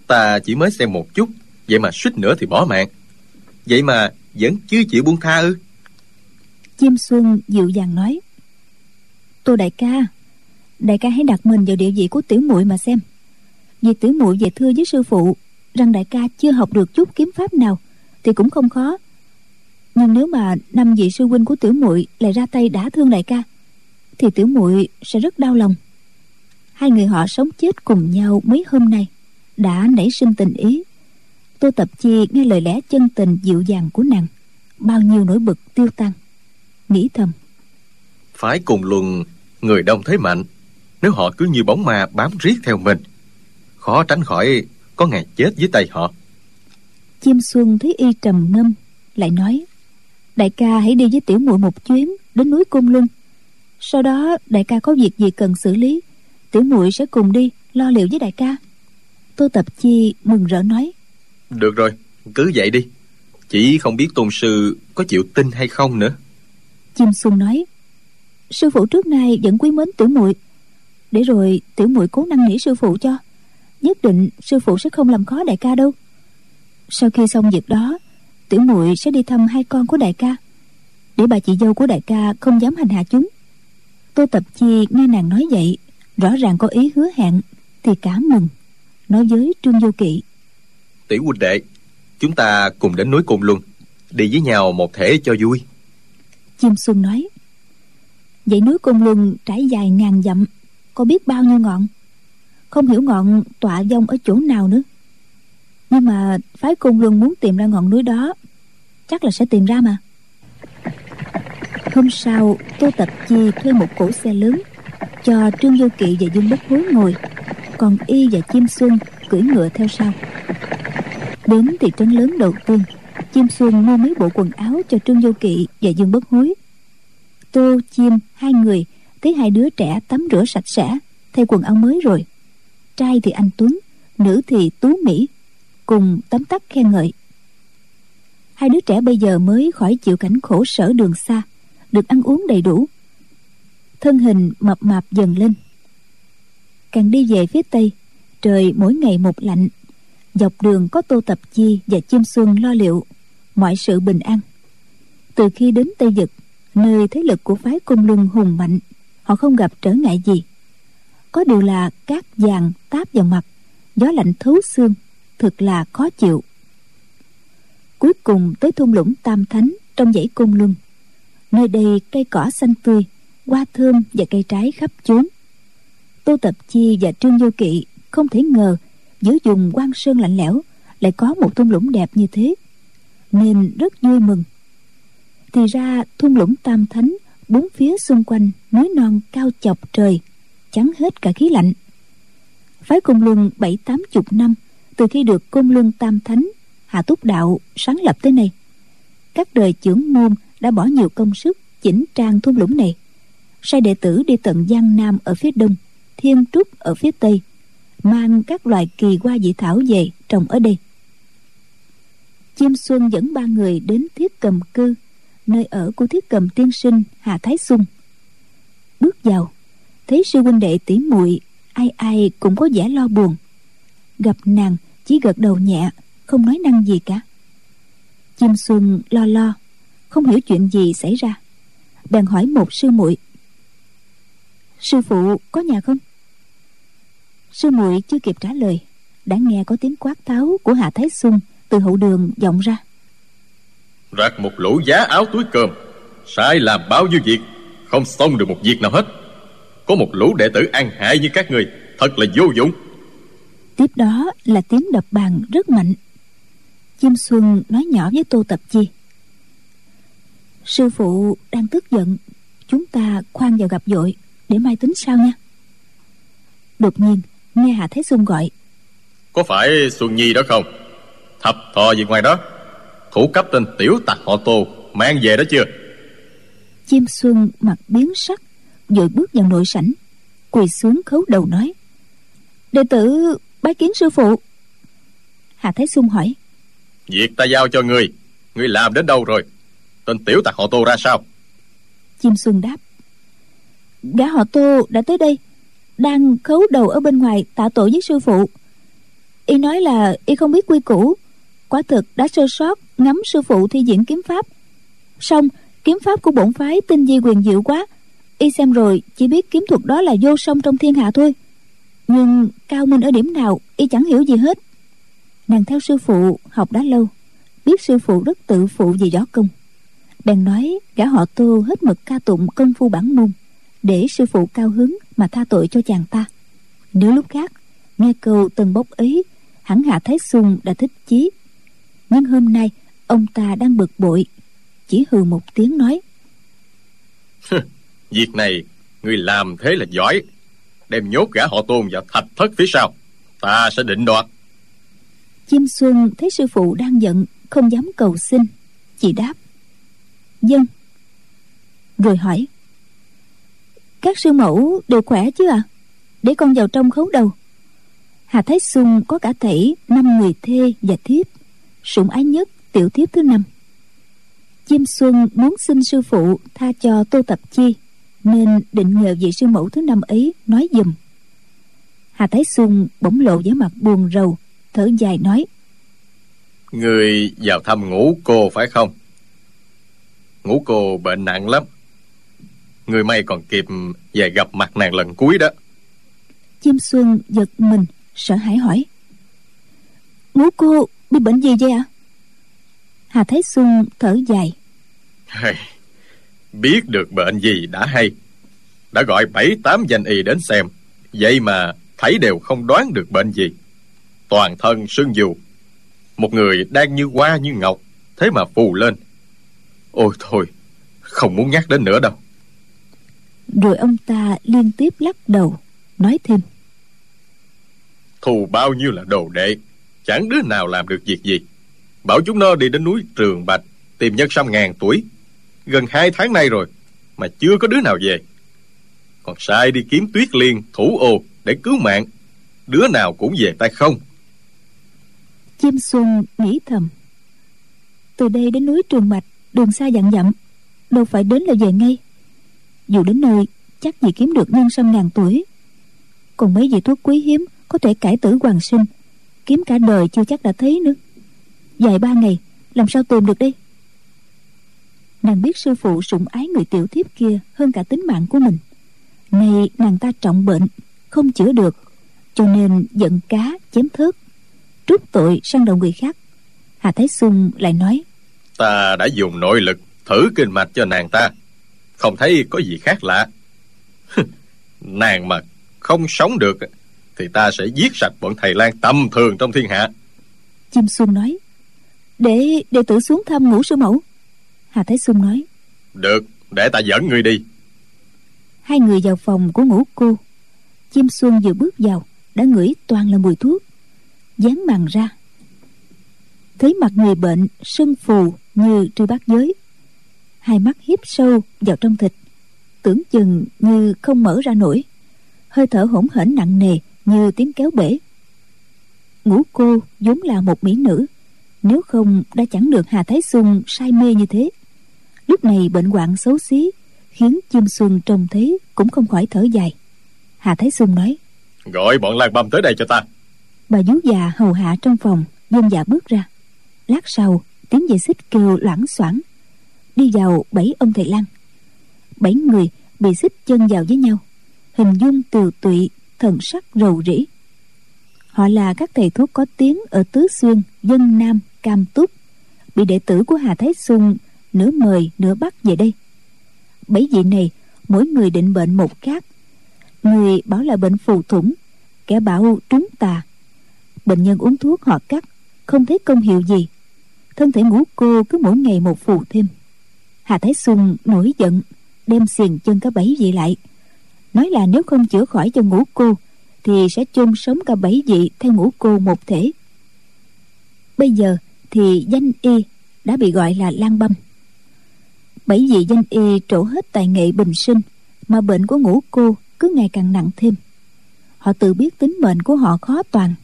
Ta chỉ mới xem một chút vậy mà suýt nữa thì bỏ mạng. Vậy mà vẫn chưa chịu buông tha ư? Chim xuân dịu dàng nói tô đại ca. Đại ca hãy đặt mình vào địa vị của tiểu muội mà xem. Vì tiểu muội về thưa với sư phụ, rằng đại ca chưa học được chút kiếm pháp nào thì cũng không khó. Nhưng nếu mà năm vị sư huynh của tiểu muội lại ra tay đả thương đại ca, thì tiểu muội sẽ rất đau lòng. Hai người họ sống chết cùng nhau mấy hôm nay đã nảy sinh tình ý. Tô tập chi nghe lời lẽ chân tình dịu dàng của nàng, bao nhiêu nỗi bực tiêu tan. Nghĩ thầm. Phải cùng luận người đông thế mạnh nếu họ cứ như bóng ma bám riết theo mình khó tránh khỏi có ngày chết dưới tay họ. Chim xuân thấy y trầm ngâm lại nói đại ca hãy đi với tiểu muội một chuyến đến núi cung luân sau đó đại ca có việc gì cần xử lý tiểu muội sẽ cùng đi lo liệu với đại ca. Tô tập chi mừng rỡ nói được rồi cứ vậy đi. Chỉ không biết tôn sư có chịu tin hay không nữa. Chim xuân nói sư phụ trước nay vẫn quý mến tiểu muội. Để rồi tiểu muội cố năn nỉ sư phụ cho. Nhất định sư phụ sẽ không làm khó đại ca đâu. Sau khi xong việc đó tiểu muội sẽ đi thăm hai con của đại ca. Để bà chị dâu của đại ca không dám hành hạ chúng. Tô tập chi nghe nàng nói vậy rõ ràng có ý hứa hẹn thì cảm mừng nói với trương vô kỵ. Tỷ huynh đệ chúng ta cùng đến núi cùng luôn đi với nhau một thể cho vui. Chim xuân nói dãy núi côn luân trải dài ngàn dặm, có biết bao nhiêu ngọn? Không hiểu ngọn tọa dông ở chỗ nào nữa. Nhưng mà phái côn luân muốn tìm ra ngọn núi đó, chắc là sẽ tìm ra mà. Hôm sau, tô tập chi thuê một cỗ xe lớn cho trương vô kỵ và dương bất hối ngồi, còn y và chim xuân cưỡi ngựa theo sau. Đến thị trấn lớn đầu tiên, chim xuân mua mấy bộ quần áo cho trương vô kỵ và dương bất hối tô, chim, hai người, thấy hai đứa trẻ tắm rửa sạch sẽ, thay quần áo mới rồi. Trai thì anh tuấn, nữ thì tú mỹ, cùng tấm tắc khen ngợi. Hai đứa trẻ bây giờ mới khỏi chịu cảnh khổ sở đường xa, được ăn uống đầy đủ. Thân hình mập mạp dần lên. Càng đi về phía tây, trời mỗi ngày một lạnh. Dọc đường có tô tập chi và chim xuân lo liệu mọi sự bình an. Từ khi đến tây dực nơi thế lực của phái cung luân hùng mạnh, họ không gặp trở ngại gì. Có điều là cát vàng táp vào mặt, gió lạnh thấu xương thực là khó chịu. Cuối cùng tới thung lũng tam thánh trong dãy cung luân. Nơi đây cây cỏ xanh tươi, hoa thơm và cây trái khắp chốn. Tô tập chi và trương vô kỵ không thể ngờ giữa vùng quan sơn lạnh lẽo lại có một thung lũng đẹp như thế, nên rất vui mừng thì ra, thung lũng tam thánh, bốn phía xung quanh núi non cao chọc trời, chắn hết cả khí lạnh. Phái côn luân bảy tám chục năm, từ khi được côn luân tam thánh, hạ túc đạo sáng lập tới nay, các đời trưởng môn đã bỏ nhiều công sức chỉnh trang thung lũng này. Sai đệ tử đi tận giang nam ở phía đông, thiên trúc ở phía tây, mang các loài kỳ hoa dị thảo về trồng ở đây. Chim xuân dẫn ba người đến thiết cầm cư nơi ở của thiết cầm tiên sinh, hà thái xuân bước vào, thấy sư huynh đệ tỉ muội, ai ai cũng có vẻ lo buồn. Gặp nàng, chỉ gật đầu nhẹ, không nói năng gì cả. Chim xuân lo lo, không hiểu chuyện gì xảy ra. Bèn hỏi một sư muội, sư phụ có nhà không? Sư muội chưa kịp trả lời, đã nghe có tiếng quát tháo của hạ thái xuân từ hậu đường vọng ra. Rạc một lũ giá áo túi cơm. Sai làm bao nhiêu việc Không xong được một việc nào hết. Có một lũ đệ tử ăn hại như các người Thật là vô dụng. Tiếp đó là tiếng đập bàn rất mạnh. Chim xuân nói nhỏ với tô tập chi. Sư phụ đang tức giận chúng ta khoan vào gặp dội để mai tính sao nha. Đột nhiên nghe hạ thái xuân gọi. Có phải Xuân Nhi đó không? Thập thò gì ngoài đó Thủ cấp tên tiểu tặc họ tô. Mang về đó chưa? Chim xuân mặt biến sắc vội bước vào nội sảnh quỳ xuống khấu đầu nói đệ tử bái kiến sư phụ. Hà thái xuân hỏi Việc ta giao cho ngươi Ngươi làm đến đâu rồi? Tên tiểu tặc họ tô ra sao? Chim xuân đáp gã họ tô đã tới đây đang khấu đầu ở bên ngoài tạ tội với sư phụ. Y nói là y không biết quy củ quả thực đã sơ sót ngắm sư phụ thi diễn kiếm pháp. Xong, kiếm pháp của bổn phái tinh di quyền diệu quá. Y xem rồi, chỉ biết kiếm thuật đó là vô song trong thiên hạ thôi. Nhưng cao minh ở điểm nào, y chẳng hiểu gì hết. Nàng theo sư phụ học đã lâu, biết sư phụ rất tự phụ về gió công. Bèn nói gã họ tô hết mực ca tụng công phu bản môn, để sư phụ cao hứng mà tha tội cho chàng ta. Nếu lúc khác, nghe câu tân bốc ấy hẳn hạ thái xuân đã thích chí. Nhưng hôm nay ông ta đang bực bội. Chỉ hừ một tiếng nói. Việc này Ngươi làm thế là giỏi. Đem nhốt gã họ tôn vào thạch thất phía sau. Ta sẽ định đoạt. Chim xuân thấy sư phụ đang giận không dám cầu xin. Chỉ đáp. Dân. Rồi hỏi. Các sư mẫu đều khỏe chứ ạ? À? để con vào trong khấu đầu. Hà thái xuân có cả thảy năm người thê và thiếp. Sủng ái nhất tiểu thiếp thứ năm. Chim xuân muốn xin sư phụ tha cho tô tập chi nên định nhờ vị sư mẫu thứ năm ấy nói giùm. Hà thái xuân bỗng lộ vẻ mặt buồn rầu thở dài nói Người vào thăm ngũ cô phải không? Ngũ cô bệnh nặng lắm. Người may còn kịp về gặp mặt nàng lần cuối đó. Chim xuân giật mình sợ hãi hỏi ngũ cô bị bệnh gì vậy ạ hà thái xuân thở dài. Hay, Biết được bệnh gì đã hay. Đã gọi bảy tám danh y đến xem. Vậy mà thấy đều không đoán được bệnh gì. Toàn thân sưng dù. Một người đang như hoa như ngọc Thế mà phù lên. Ôi thôi Không muốn nhắc đến nữa đâu. Rồi ông ta liên tiếp lắc đầu nói thêm. Thù bao nhiêu là đồ đệ Chẳng đứa nào làm được việc gì Bảo chúng nó đi đến núi Trường Bạch Tìm nhân sâm ngàn tuổi. Gần hai tháng nay rồi Mà chưa có đứa nào về. Còn sai đi kiếm tuyết liên, thủ ô Để cứu mạng. Đứa nào cũng về tay không. Chim xuân nghĩ thầm. Từ đây đến núi trường mạch đường xa dặn dặm, đâu phải đến là về ngay. Dù đến nơi, chắc gì kiếm được nhân sâm ngàn tuổi. Còn mấy vị thuốc quý hiếm có thể cải tử hoàng sinh. Kiếm cả đời chưa chắc đã thấy nữa dài ba ngày làm sao tìm được đây? Nàng biết sư phụ sủng ái người tiểu thiếp kia hơn cả tính mạng của mình. Nay nàng ta trọng bệnh không chữa được cho nên giận cá chém thớt trút tội sang đầu người khác. Hà thái xuân lại nói Ta đã dùng nội lực Thử kinh mạch cho nàng ta. Không thấy có gì khác lạ. Nàng mà không sống được Thì ta sẽ giết sạch bọn thầy lang tầm thường trong thiên hạ. Chim xuân nói để đệ tử xuống thăm ngũ sư mẫu. Hà thái xuân nói. Được để ta dẫn ngươi đi. Hai người vào phòng của ngũ cô. Chim xuân vừa bước vào đã ngửi toàn là mùi thuốc. Dán màn ra. Thấy mặt người bệnh sưng phù như trư bát giới. Hai mắt hiếp sâu vào trong thịt. Tưởng chừng như không mở ra nổi. Hơi thở hỗn hển nặng nề như tiếng kéo bể. Ngũ cô vốn là một mỹ nữ nếu không đã chẳng được hà thái xuân say mê như thế. Lúc này bệnh hoạn xấu xí khiến chim xuân trông thấy cũng không khỏi thở dài. Hà thái xuân nói gọi bọn lan băm tới đây cho ta. Bà vú già hầu hạ trong phòng dân già bước ra. Lát sau tiếng dây xích kêu loảng xoảng. Đi vào bảy ông thầy lang. Bảy người bị xích chân vào với nhau hình dung từ tụy thần sắc rầu rĩ. Họ là các thầy thuốc có tiếng ở tứ xuyên dân nam cam túc. Bị đệ tử của hà thái xuân nửa mời, nửa bắt về đây. Bảy vị này, mỗi người định bệnh một khác. Người bảo là bệnh phù thủng, kẻ bảo trúng tà. Bệnh nhân uống thuốc họ cắt, không thấy công hiệu gì. Thân thể ngũ cô cứ mỗi ngày một phù thêm. Hà thái xuân nổi giận, đem xiềng chân cả bảy vị lại. Nói là nếu không chữa khỏi cho ngũ cô, thì sẽ chôn sống cả bảy vị theo ngũ cô một thể. Bây giờ thì danh y đã bị gọi là lan băm. Bảy vì danh y trổ hết tài nghệ bình sinh mà bệnh của ngũ cô cứ ngày càng nặng thêm. Họ tự biết tính mệnh của họ khó toàn.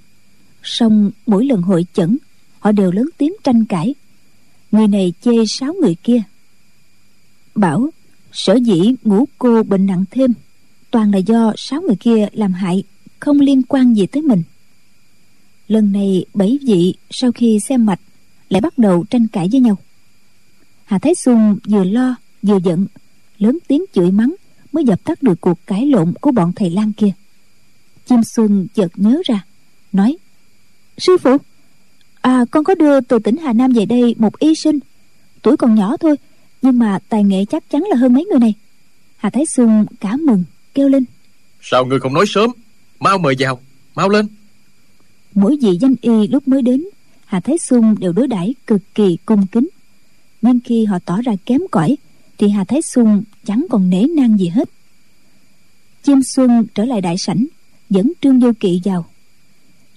Song mỗi lần hội chẩn, họ đều lớn tiếng tranh cãi. Người này chê sáu người kia. Bảo, sở dĩ ngũ cô bệnh nặng thêm, toàn là do sáu người kia làm hại, không liên quan gì tới mình. Lần này bảy vị sau khi xem mạch lại bắt đầu tranh cãi với nhau. Hà thái xuân vừa lo vừa giận lớn tiếng chửi mắng mới dập tắt được cuộc cãi lộn của bọn thầy lang kia. Chim xuân chợt nhớ ra nói sư phụ à con có đưa từ tỉnh hà nam về đây một y sinh tuổi còn nhỏ thôi nhưng mà tài nghệ chắc chắn là hơn mấy người này. Hà thái xuân cả mừng kêu lên sao ngươi không nói sớm? Mau mời vào mau lên. Mỗi vị danh y lúc mới đến hà thái xuân đều đối đãi cực kỳ cung kính. Nhưng khi họ tỏ ra kém cỏi, thì hà thái xuân chẳng còn nể nang gì hết. Chim xuân trở lại đại sảnh, dẫn trương Du kỵ vào.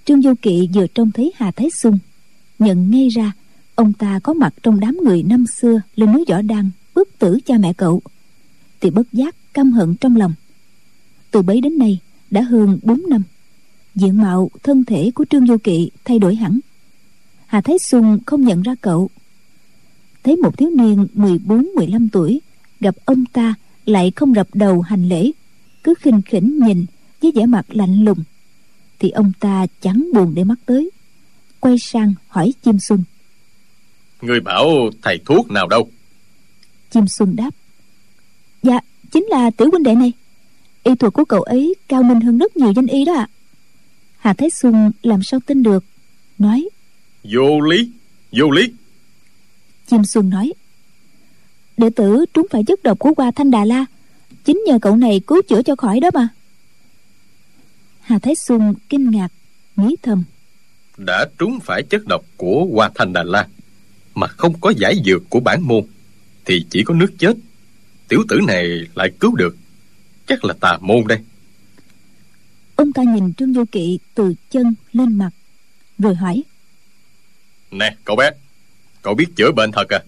Trương Du kỵ vừa trông thấy hà thái xuân nhận ngay ra ông ta có mặt trong đám người năm xưa lên núi võ đăng bức tử cha mẹ cậu. Thì bất giác căm hận trong lòng. Từ bấy đến nay đã hơn 4 năm, diện mạo thân thể của trương Du kỵ thay đổi hẳn hà thái xuân không nhận ra cậu. Thấy một thiếu niên 14-15 tuổi gặp ông ta lại không rập đầu hành lễ cứ khinh khỉnh nhìn với vẻ mặt lạnh lùng thì ông ta chẳng buồn để mắt tới quay sang hỏi chim xuân. Người bảo thầy thuốc nào đâu? Chim xuân đáp dạ chính là tiểu huynh đệ này. Y thuật của cậu ấy cao minh hơn rất nhiều danh y đó ạ. Hà thái xuân làm sao tin được nói vô lý vô lý. Chim xuân nói đệ tử trúng phải chất độc của qua thanh đà la chính nhờ cậu này cứu chữa cho khỏi đó mà. Hà thái xuân kinh ngạc nghĩ thầm đã trúng phải chất độc của hoa thanh đà la mà không có giải dược của bản môn thì chỉ có nước chết. Tiểu tử này lại cứu được. Chắc là tà môn đây. Ông ta nhìn trương vô kỵ từ chân lên mặt rồi hỏi nè, cậu bé, cậu biết chữa bệnh thật à?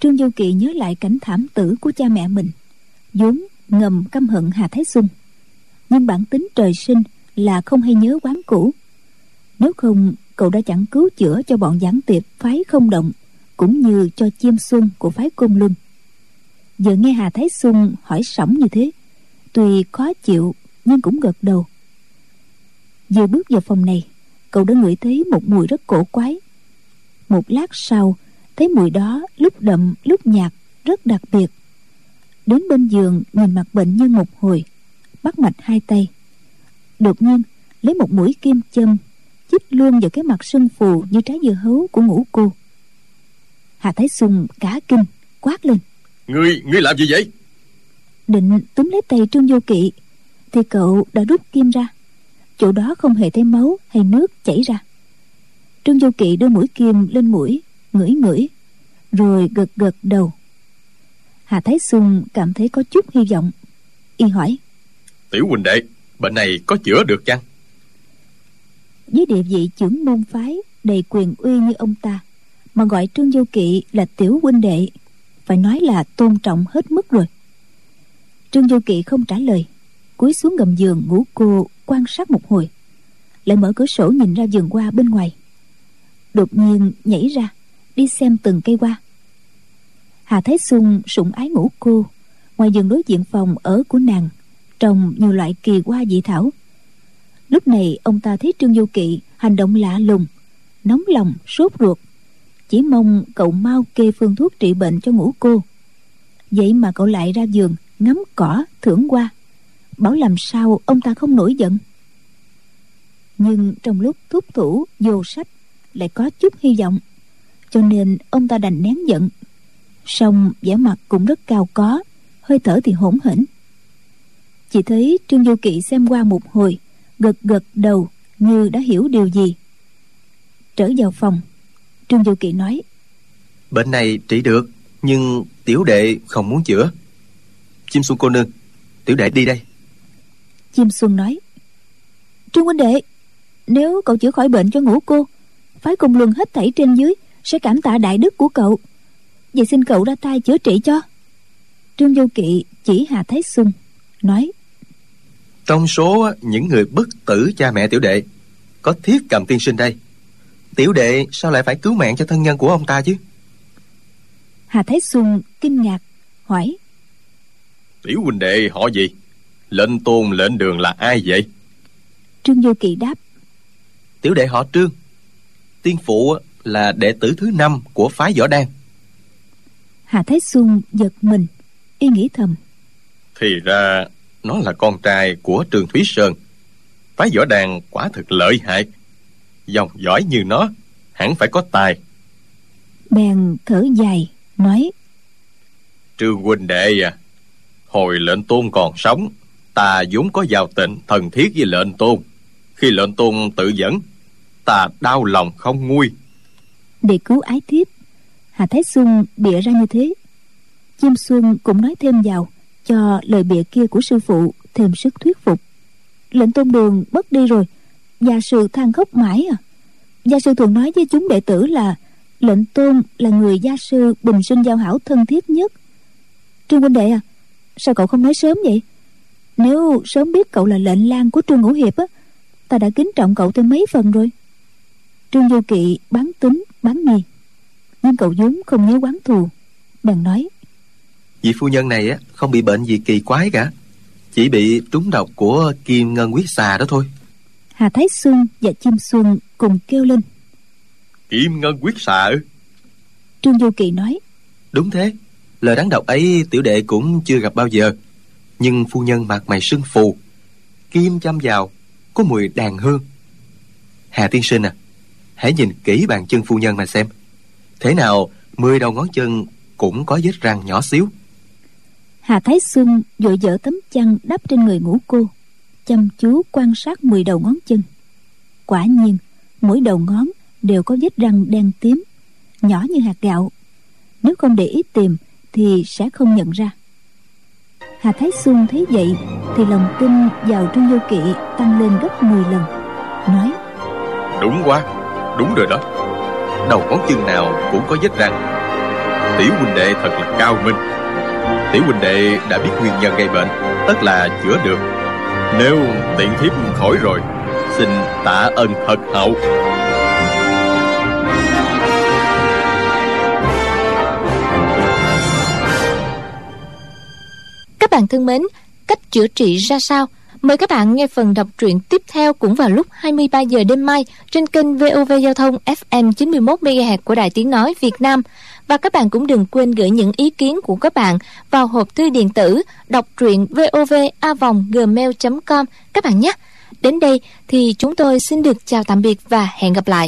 Trương Du Kỳ nhớ lại cảnh thảm tử của cha mẹ mình, vốn ngầm căm hận hà thái xuân. Nhưng bản tính trời sinh là không hay nhớ quán cũ. Nếu không, cậu đã chẳng cứu chữa cho bọn giảng tiệp phái không động, cũng như cho chiêm xuân của phái côn luân. Giờ nghe hà thái xuân hỏi sỏng như thế, tuy khó chịu nhưng cũng gật đầu. Vừa bước vào phòng này cậu đã ngửi thấy một mùi rất cổ quái. Một lát sau thấy mùi đó lúc đậm lúc nhạt rất đặc biệt. Đến bên giường nhìn mặt bệnh nhân một hồi bắt mạch hai tay. Đột nhiên lấy một mũi kim châm chích luôn vào cái mặt sưng phù như trái dưa hấu của ngũ cô. Hà thái xuân cả kinh quát lên. Ngươi ngươi làm gì vậy? Định túm lấy tay trương vô kỵ thì cậu đã rút kim ra chỗ đó không hề thấy máu hay nước chảy ra. Trương vô kỵ đưa mũi kim lên mũi ngửi ngửi rồi gật gật đầu. Hà thái xuân cảm thấy có chút hy vọng. Y hỏi tiểu huynh đệ Bệnh này có chữa được chăng? với địa vị trưởng môn phái đầy quyền uy như ông ta mà gọi trương vô kỵ là tiểu huynh đệ phải nói là tôn trọng hết mức rồi. Trương vô kỵ không trả lời cúi xuống gầm giường ngủ cô quan sát một hồi, lại mở cửa sổ nhìn ra vườn hoa bên ngoài. Đột nhiên nhảy ra, đi xem từng cây hoa. Hà thái xuân sủng ái ngủ cô, ngoài vườn đối diện phòng ở của nàng, trồng nhiều loại kỳ hoa dị thảo. Lúc này ông ta thấy trương du kỵ hành động lạ lùng, nóng lòng, sốt ruột. Chỉ mong cậu mau kê phương thuốc trị bệnh cho ngủ cô. Vậy mà cậu lại ra giường ngắm cỏ thưởng qua bảo làm sao ông ta không nổi giận? Nhưng trong lúc thúc thủ vô sách lại có chút hy vọng, cho nên ông ta đành nén giận. Song vẻ mặt cũng rất cao có, hơi thở thì hỗn hển. Chỉ thấy trương du kỵ xem qua một hồi, gật gật đầu như đã hiểu điều gì. Trở vào phòng, trương du kỵ nói Bệnh này trị được, Nhưng tiểu đệ không muốn chữa. Chim xuân cô nương, Tiểu đệ đi đây chim xuân nói trương huynh đệ nếu cậu chữa khỏi bệnh cho ngũ cô phái cùng luân hết thảy trên dưới sẽ cảm tạ đại đức của cậu. Vậy xin cậu ra tay chữa trị cho. Trương du kỵ chỉ hà thái xuân nói Trong số những người bất tử cha mẹ tiểu đệ Có thiết cầm tiên sinh đây. Tiểu đệ sao lại phải cứu mạng cho thân nhân của ông ta chứ? Hà thái xuân kinh ngạc hỏi Tiểu huynh đệ họ gì Lệnh tôn lệnh đường là ai vậy? Trương du kỵ đáp. Tiểu đệ họ trương. Tiên phụ là đệ tử thứ năm Của phái võ đan. Hà thái xuân giật mình y nghĩ thầm. Thì ra Nó là con trai của Trương Thúy Sơn. Phái võ đàn quả thực lợi hại. Dòng giỏi như nó Hẳn phải có tài. Bèn thở dài nói. Trương huynh đệ à Hồi lệnh tôn còn sống Ta vốn có giao tình thần thiết với lệnh tôn. Khi lệnh tôn tự dẫn, Ta đau lòng không nguôi. Để cứu ái thiếp, hà thái xuân bịa ra như thế. Chim xuân cũng nói thêm vào, cho lời bịa kia của sư phụ thêm sức thuyết phục. Lệnh tôn đường mất đi rồi, gia sư than khóc mãi à. Gia sư thường nói với chúng đệ tử là lệnh tôn là người gia sư bình sinh giao hảo thân thiết nhất. Trương huynh đệ à sao cậu không nói sớm vậy? Nếu sớm biết cậu là lệnh lang của trương ngũ hiệp á ta đã kính trọng cậu thêm mấy phần rồi. Trương du kỵ bán tính bán nghi nhưng cậu vốn không nhớ quán thù. Bèn nói Vị phu nhân này á không bị bệnh gì kỳ quái cả Chỉ bị trúng độc của kim ngân quyết xà đó thôi. Hà thái xuân và chim xuân cùng kêu lên. Kim ngân quyết xà ư? Trương du kỳ nói Đúng thế Lời đáng độc ấy tiểu đệ cũng chưa gặp bao giờ nhưng phu nhân mặt mày sưng phù, Kim chăm vào, Có mùi đàn hương. Hà tiên sinh à Hãy nhìn kỹ bàn chân phu nhân mà xem. Thế nào, Mười đầu ngón chân cũng có vết răng nhỏ xíu. Hà thái xuân vội dở tấm chăn đắp trên người ngủ cô, chăm chú quan sát mười đầu ngón chân. Quả nhiên, mỗi đầu ngón đều có vết răng đen tím, nhỏ như hạt gạo. Nếu không để ý tìm thì sẽ không nhận ra hà thái xuân thấy vậy thì lòng tin vào trương vô kỵ tăng lên gấp 10 lần. Nói, Đúng quá, Đúng rồi đó. Đầu ngón chân nào cũng có vết răng. Tiểu huynh đệ thật là cao minh. Tiểu huynh đệ đã biết nguyên nhân gây bệnh Tất là chữa được. Nếu tiện thiếp khỏi rồi, Xin tạ ơn thật hậu. Bạn thân mến, cách chữa trị ra sao? Mời các bạn nghe phần đọc truyện tiếp theo cũng vào lúc 23 giờ đêm mai trên kênh VOV Giao thông FM 91 MHz của Đài Tiếng nói Việt Nam. Và các bạn cũng đừng quên gửi những ý kiến của các bạn vào hộp thư điện tử đọc truyện vovavonggmail.com các bạn nhé. Đến đây thì chúng tôi xin được chào tạm biệt và hẹn gặp lại.